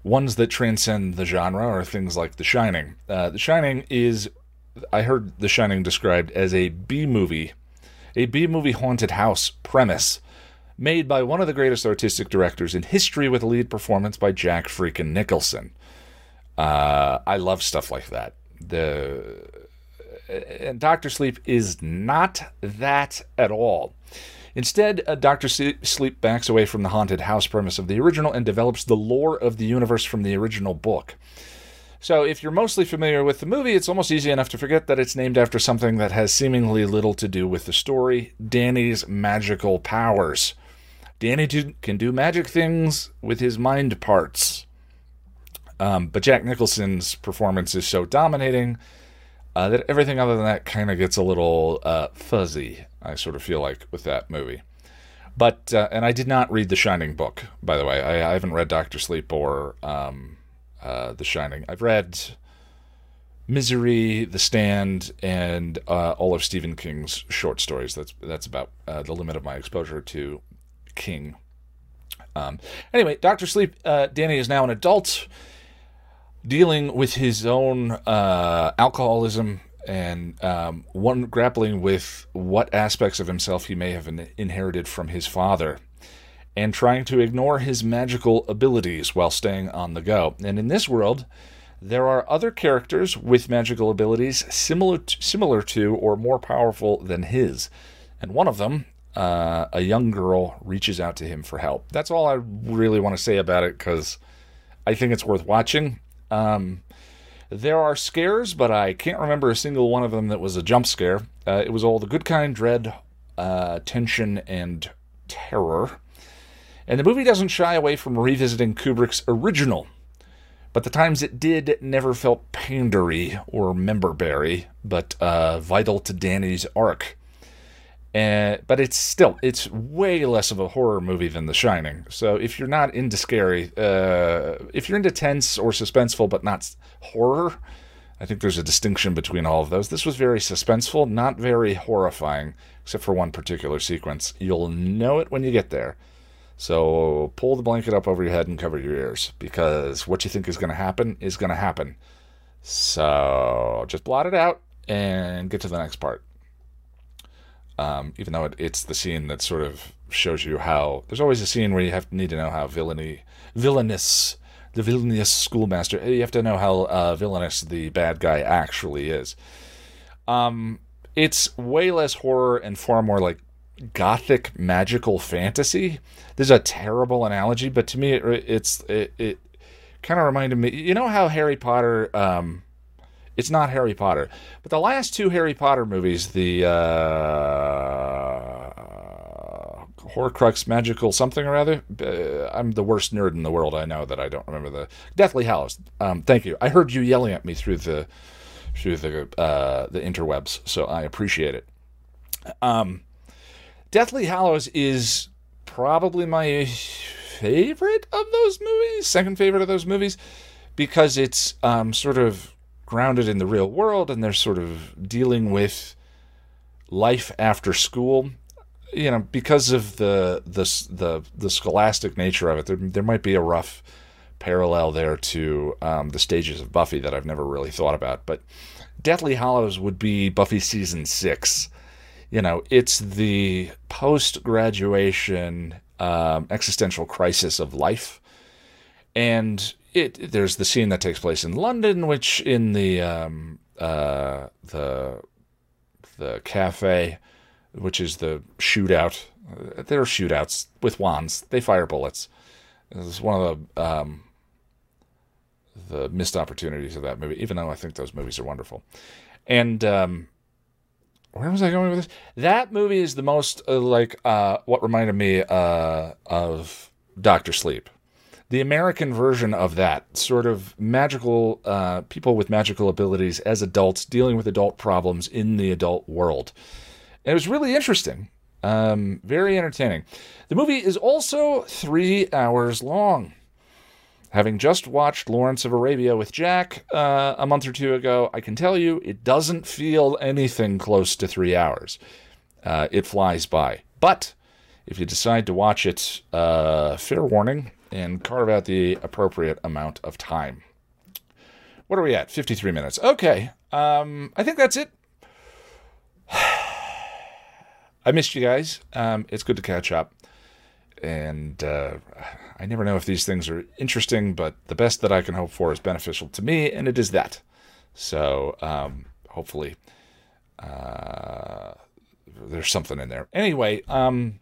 ones that transcend the genre are things like The Shining. Uh, the Shining is I heard The Shining described as a B movie, a B movie haunted house premise made by one of the greatest artistic directors in history with a lead performance by Jack freaking Nicholson. Uh, I love stuff like that. The and Doctor Sleep is not that at all. Instead, uh, Doctor Sleep backs away from the haunted house premise of the original and develops the lore of the universe from the original book. So, if you're mostly familiar with the movie, it's almost easy enough to forget that it's named after something that has seemingly little to do with the story Danny's magical powers. Danny can do magic things with his mind parts. Um, but Jack Nicholson's performance is so dominating uh, that everything other than that kind of gets a little uh, fuzzy, I sort of feel like, with that movie. But, uh, and I did not read The Shining book, by the way. I, I haven't read Doctor Sleep or. Um, uh, The Shining. I've read Misery, The Stand, and uh, all of Stephen King's short stories. That's that's about uh, the limit of my exposure to King. Um, anyway, Doctor Sleep. Uh, Danny is now an adult, dealing with his own uh, alcoholism and um, one grappling with what aspects of himself he may have in- inherited from his father, and trying to ignore his magical abilities while staying on the go. And in this world, there are other characters with magical abilities similar to, similar to or more powerful than his, and one of them. Uh, a young girl reaches out to him for help. That's all I really want to say about it because I think it's worth watching. Um, there are scares, but I can't remember a single one of them that was a jump scare. Uh, it was all the good kind, dread, uh, tension, and terror. And the movie doesn't shy away from revisiting Kubrick's original, but the times it did never felt pandery or memberberry, but uh, vital to Danny's arc. And, but it's still it's way less of a horror movie than The Shining. So if you're not into scary, uh, if you're into tense or suspenseful but not horror, I think there's a distinction between all of those. This was very suspenseful, not very horrifying, except for one particular sequence. You'll know it when you get there. So pull the blanket up over your head and cover your ears because what you think is going to happen is going to happen. So just blot it out and get to the next part um, even though it, it's the scene that sort of shows you how there's always a scene where you have need to know how villainy villainous the villainous schoolmaster you have to know how uh, villainous the bad guy actually is um it's way less horror and far more like gothic magical fantasy this is a terrible analogy but to me it, it's it, it kind of reminded me you know how harry potter um it's not Harry Potter. But the last two Harry Potter movies, the uh, Horcrux Magical something or other, uh, I'm the worst nerd in the world. I know that I don't remember the Deathly Hallows. Um, thank you. I heard you yelling at me through the through the uh, the interwebs, so I appreciate it. Um, Deathly Hallows is probably my favorite of those movies, second favorite of those movies, because it's um, sort of grounded in the real world and they're sort of dealing with life after school. You know because of the the the, the scholastic nature of it there, there might be a rough parallel there to um, the stages of buffy that i've never really thought about but deathly hallows would be buffy season six you know it's the post graduation um, existential crisis of life and it there's the scene that takes place in London, which in the um, uh, the the cafe, which is the shootout. Uh, there are shootouts with wands. They fire bullets. It's one of the um, the missed opportunities of that movie. Even though I think those movies are wonderful, and um, where was I going with this? That movie is the most uh, like uh, what reminded me uh, of Doctor Sleep the American version of that sort of magical uh, people with magical abilities as adults dealing with adult problems in the adult world. And it was really interesting, um, very entertaining. The movie is also three hours long. Having just watched Lawrence of Arabia with Jack uh, a month or two ago, I can tell you it doesn't feel anything close to three hours. Uh, it flies by. But if you decide to watch it, uh, fair warning, and carve out the appropriate amount of time. What are we at? 53 minutes. Okay. Um, I think that's it. I missed you guys. Um, it's good to catch up. And uh, I never know if these things are interesting, but the best that I can hope for is beneficial to me, and it is that. So um, hopefully uh, there's something in there. Anyway, um,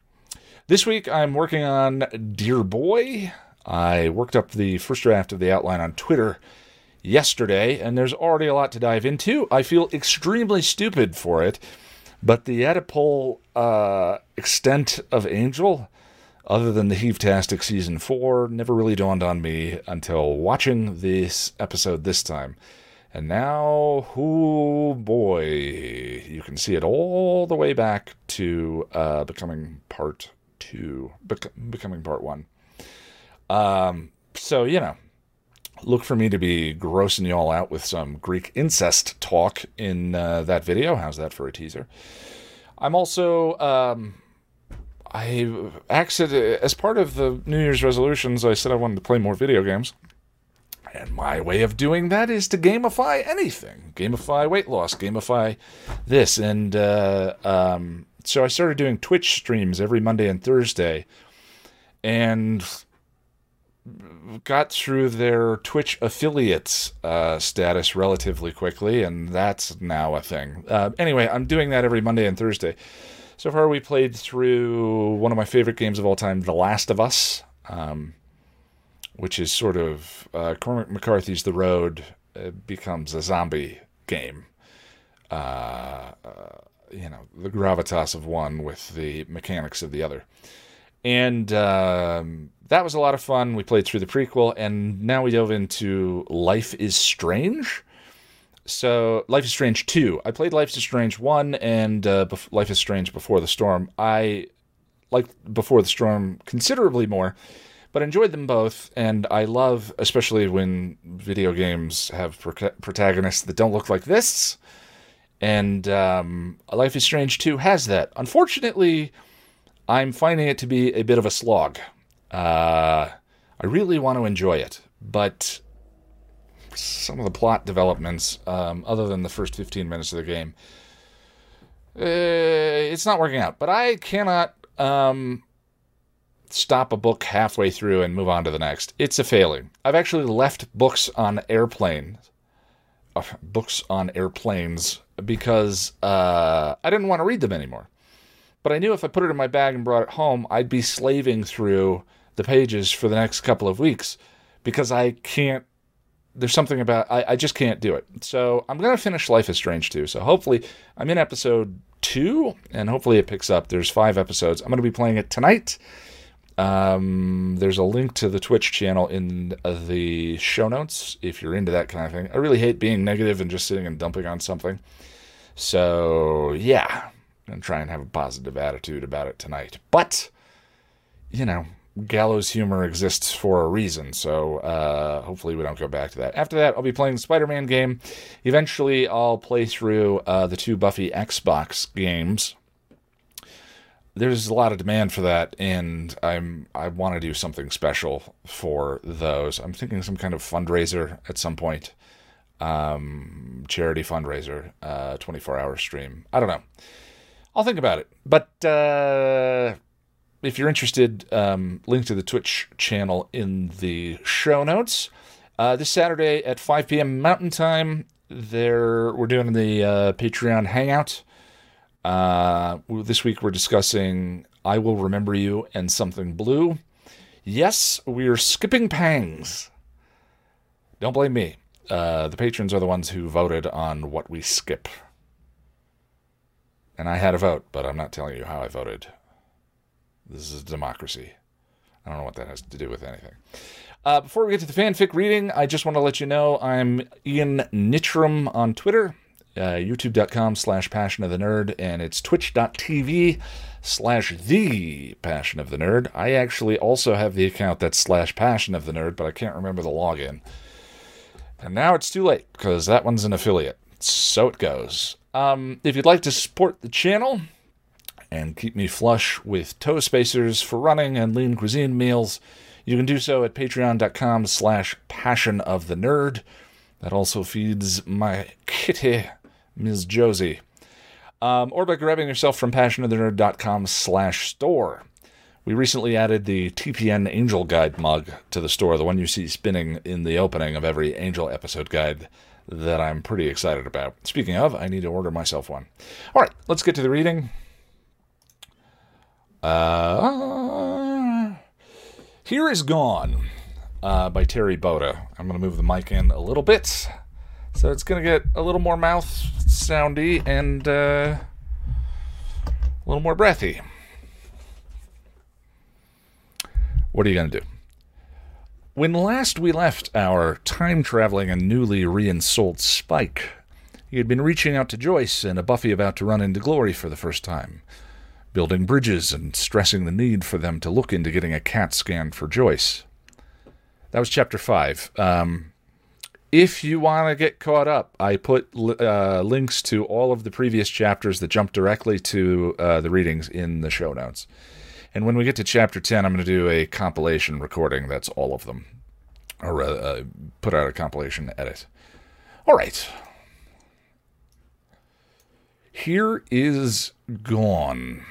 this week I'm working on Dear Boy. I worked up the first draft of the outline on Twitter yesterday, and there's already a lot to dive into. I feel extremely stupid for it, but the Oedipal uh, extent of Angel, other than the Heave-tastic season four, never really dawned on me until watching this episode this time. And now, oh boy, you can see it all the way back to uh, becoming part two, bec- becoming part one. Um, so, you know, look for me to be grossing you all out with some Greek incest talk in uh, that video. How's that for a teaser? I'm also, um, I accident as part of the New Year's resolutions, I said I wanted to play more video games. And my way of doing that is to gamify anything. Gamify weight loss, gamify this. And uh, um, so I started doing Twitch streams every Monday and Thursday. And got through their Twitch affiliates uh, status relatively quickly, and that's now a thing. Uh, anyway, I'm doing that every Monday and Thursday. So far, we played through one of my favorite games of all time, The Last of Us, um, which is sort of uh, Cormac McCarthy's The Road becomes a zombie game. Uh, uh, you know, the gravitas of one with the mechanics of the other. And um, that was a lot of fun. We played through the prequel, and now we dove into Life is Strange. So, Life is Strange 2. I played Life is Strange 1 and uh, Bef- Life is Strange Before the Storm. I liked Before the Storm considerably more, but enjoyed them both. And I love, especially when video games have pro- protagonists that don't look like this. And um, Life is Strange 2 has that. Unfortunately, I'm finding it to be a bit of a slog. Uh, I really want to enjoy it, but some of the plot developments, um, other than the first 15 minutes of the game, uh, it's not working out. But I cannot um, stop a book halfway through and move on to the next. It's a failing. I've actually left books on airplanes, uh, books on airplanes, because uh, I didn't want to read them anymore. But I knew if I put it in my bag and brought it home, I'd be slaving through the pages for the next couple of weeks because I can't. There's something about I, I just can't do it. So I'm gonna finish Life is Strange too. So hopefully I'm in episode two, and hopefully it picks up. There's five episodes. I'm gonna be playing it tonight. Um, there's a link to the Twitch channel in the show notes if you're into that kind of thing. I really hate being negative and just sitting and dumping on something. So yeah, I'm try and have a positive attitude about it tonight. But you know, gallows humor exists for a reason, so uh, hopefully we don't go back to that. After that, I'll be playing the Spider-Man game. Eventually, I'll play through uh, the two Buffy Xbox games. There's a lot of demand for that, and I'm I want to do something special for those. I'm thinking some kind of fundraiser at some point, um, charity fundraiser, uh, 24 hour stream. I don't know. I'll think about it, but. Uh, if you're interested, um, link to the Twitch channel in the show notes. Uh, this Saturday at 5 p.m. Mountain Time, there we're doing the uh, Patreon Hangout. Uh, this week we're discussing "I Will Remember You" and "Something Blue." Yes, we're skipping pangs. Don't blame me. Uh, the patrons are the ones who voted on what we skip. And I had a vote, but I'm not telling you how I voted. This is democracy. I don't know what that has to do with anything. Uh, before we get to the fanfic reading, I just want to let you know I'm Ian Nitram on Twitter, uh, youtube.com slash passion of the nerd, and it's twitch.tv slash the passion of the nerd. I actually also have the account that's slash passion of the nerd, but I can't remember the login. And now it's too late because that one's an affiliate. So it goes. Um, if you'd like to support the channel, and keep me flush with toe spacers for running and lean cuisine meals, you can do so at patreon.com slash passion of the nerd. That also feeds my kitty, Ms. Josie. Um, or by grabbing yourself from passionofthenerd.com slash store. We recently added the TPN Angel Guide mug to the store, the one you see spinning in the opening of every Angel episode guide that I'm pretty excited about. Speaking of, I need to order myself one. All right, let's get to the reading. Uh, Here is Gone uh, by Terri Botta. I'm going to move the mic in a little bit. So it's going to get a little more mouth soundy and uh, a little more breathy. What are you going to do? When last we left our time traveling and newly reinsouled Spike, he had been reaching out to Joyce and a Buffy about to run into glory for the first time building bridges and stressing the need for them to look into getting a CAT scan for Joyce. That was chapter five. Um, if you want to get caught up, I put uh, links to all of the previous chapters that jump directly to uh, the readings in the show notes. And when we get to chapter 10, I'm going to do a compilation recording that's all of them, or uh, uh, put out a compilation edit. All right. Here is Gone.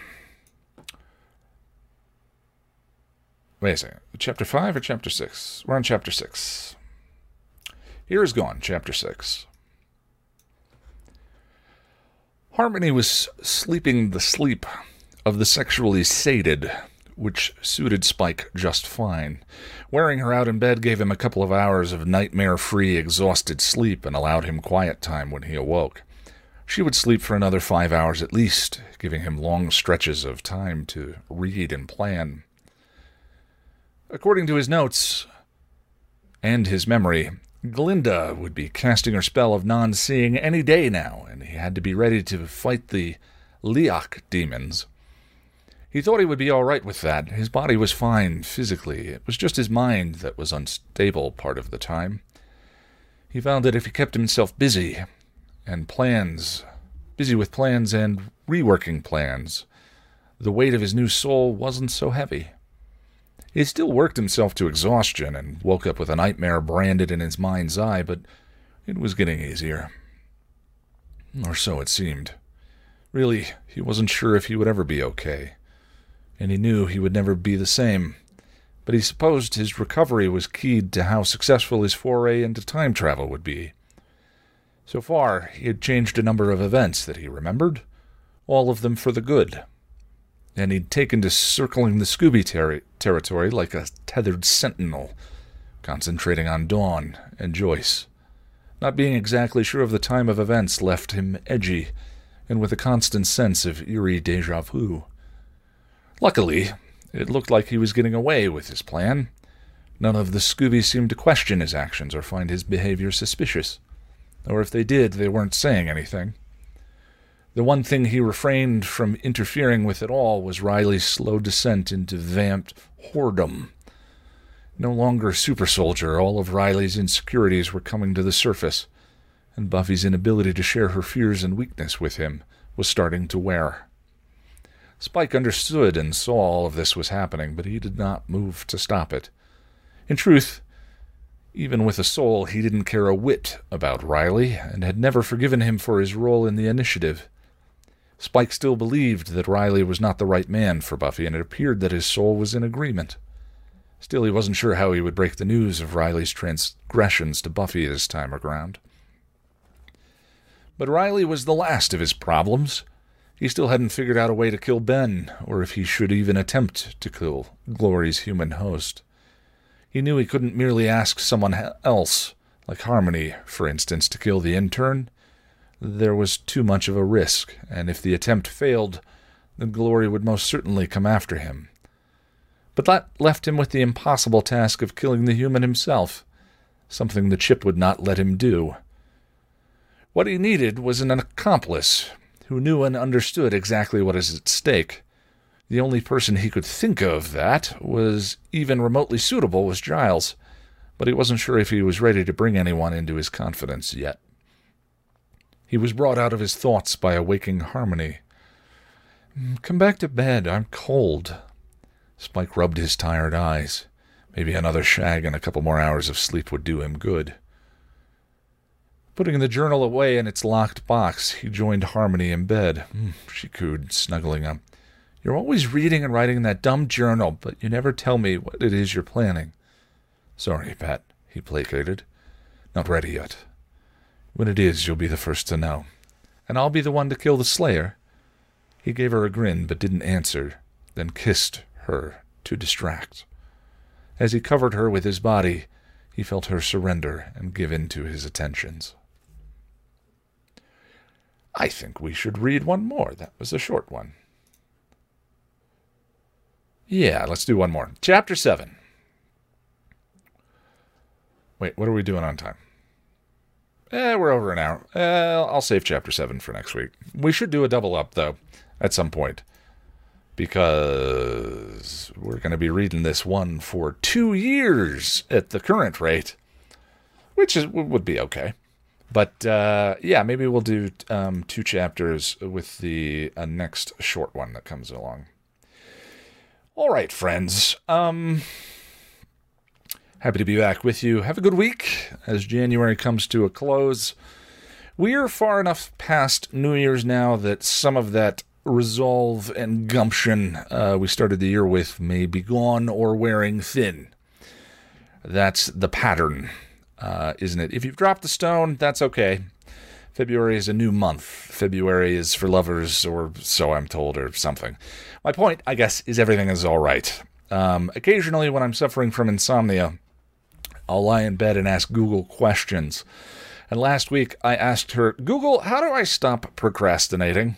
Wait a second. Chapter 5 or chapter 6? We're on chapter 6. Here is Gone, chapter 6. Harmony was sleeping the sleep of the sexually sated, which suited Spike just fine. Wearing her out in bed gave him a couple of hours of nightmare free, exhausted sleep and allowed him quiet time when he awoke. She would sleep for another five hours at least, giving him long stretches of time to read and plan. According to his notes and his memory, Glinda would be casting her spell of non seeing any day now, and he had to be ready to fight the Lei-Ach demons. He thought he would be all right with that. His body was fine physically. It was just his mind that was unstable part of the time. He found that if he kept himself busy and plans, busy with plans and reworking plans, the weight of his new soul wasn't so heavy. He still worked himself to exhaustion and woke up with a nightmare branded in his mind's eye, but it was getting easier. Or so it seemed. Really, he wasn't sure if he would ever be okay, and he knew he would never be the same. But he supposed his recovery was keyed to how successful his foray into time travel would be. So far, he had changed a number of events that he remembered, all of them for the good and he'd taken to circling the Scooby ter- territory like a tethered sentinel, concentrating on Dawn and Joyce. Not being exactly sure of the time of events left him edgy, and with a constant sense of eerie deja vu. Luckily, it looked like he was getting away with his plan. None of the Scooby seemed to question his actions or find his behavior suspicious. Or if they did, they weren't saying anything. The one thing he refrained from interfering with at all was Riley's slow descent into vamped whoredom. No longer super soldier, all of Riley's insecurities were coming to the surface, and Buffy's inability to share her fears and weakness with him was starting to wear. Spike understood and saw all of this was happening, but he did not move to stop it. In truth, even with a soul, he didn't care a whit about Riley, and had never forgiven him for his role in the initiative. Spike still believed that Riley was not the right man for Buffy, and it appeared that his soul was in agreement. Still, he wasn't sure how he would break the news of Riley's transgressions to Buffy this time around. But Riley was the last of his problems. He still hadn't figured out a way to kill Ben, or if he should even attempt to kill Glory's human host. He knew he couldn't merely ask someone else, like Harmony, for instance, to kill the intern there was too much of a risk, and if the attempt failed, then Glory would most certainly come after him. But that left him with the impossible task of killing the human himself, something the chip would not let him do. What he needed was an accomplice who knew and understood exactly what is at stake. The only person he could think of that was even remotely suitable was Giles, but he wasn't sure if he was ready to bring anyone into his confidence yet. He was brought out of his thoughts by a waking Harmony. Mm, come back to bed. I'm cold. Spike rubbed his tired eyes. Maybe another shag and a couple more hours of sleep would do him good. Putting the journal away in its locked box, he joined Harmony in bed. Mm, she cooed, snuggling up. You're always reading and writing that dumb journal, but you never tell me what it is you're planning. Sorry, Pat, he placated. Not ready yet. When it is, you'll be the first to know. And I'll be the one to kill the Slayer. He gave her a grin, but didn't answer, then kissed her to distract. As he covered her with his body, he felt her surrender and give in to his attentions. I think we should read one more. That was a short one. Yeah, let's do one more. Chapter 7. Wait, what are we doing on time? Eh, we're over an hour. Eh, I'll save chapter 7 for next week. We should do a double up, though, at some point. Because we're going to be reading this one for two years at the current rate, which is, would be okay. But uh, yeah, maybe we'll do um, two chapters with the uh, next short one that comes along. All right, friends. Um, happy to be back with you. Have a good week as January comes to a close. We're far enough past New Year's now that some of that resolve and gumption uh, we started the year with may be gone or wearing thin. That's the pattern, uh, isn't it? If you've dropped the stone, that's okay. February is a new month. February is for lovers, or so I'm told, or something. My point, I guess, is everything is all right. Um, occasionally, when I'm suffering from insomnia, I'll lie in bed and ask Google questions. And last week, I asked her, Google, how do I stop procrastinating?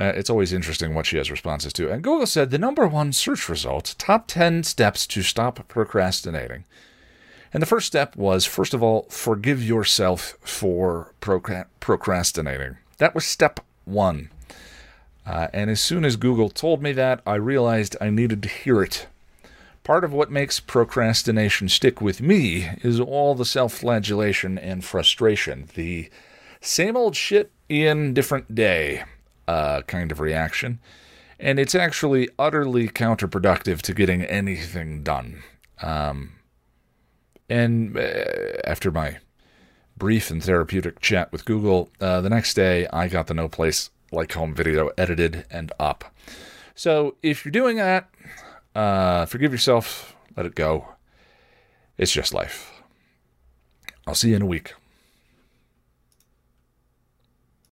Uh, it's always interesting what she has responses to. And Google said the number one search result top 10 steps to stop procrastinating. And the first step was, first of all, forgive yourself for procrastinating. That was step one. Uh, and as soon as Google told me that, I realized I needed to hear it. Part of what makes procrastination stick with me is all the self flagellation and frustration, the same old shit in different day uh, kind of reaction. And it's actually utterly counterproductive to getting anything done. Um, and uh, after my brief and therapeutic chat with Google, uh, the next day I got the No Place Like Home video edited and up. So if you're doing that, uh, forgive yourself, let it go. It's just life. I'll see you in a week.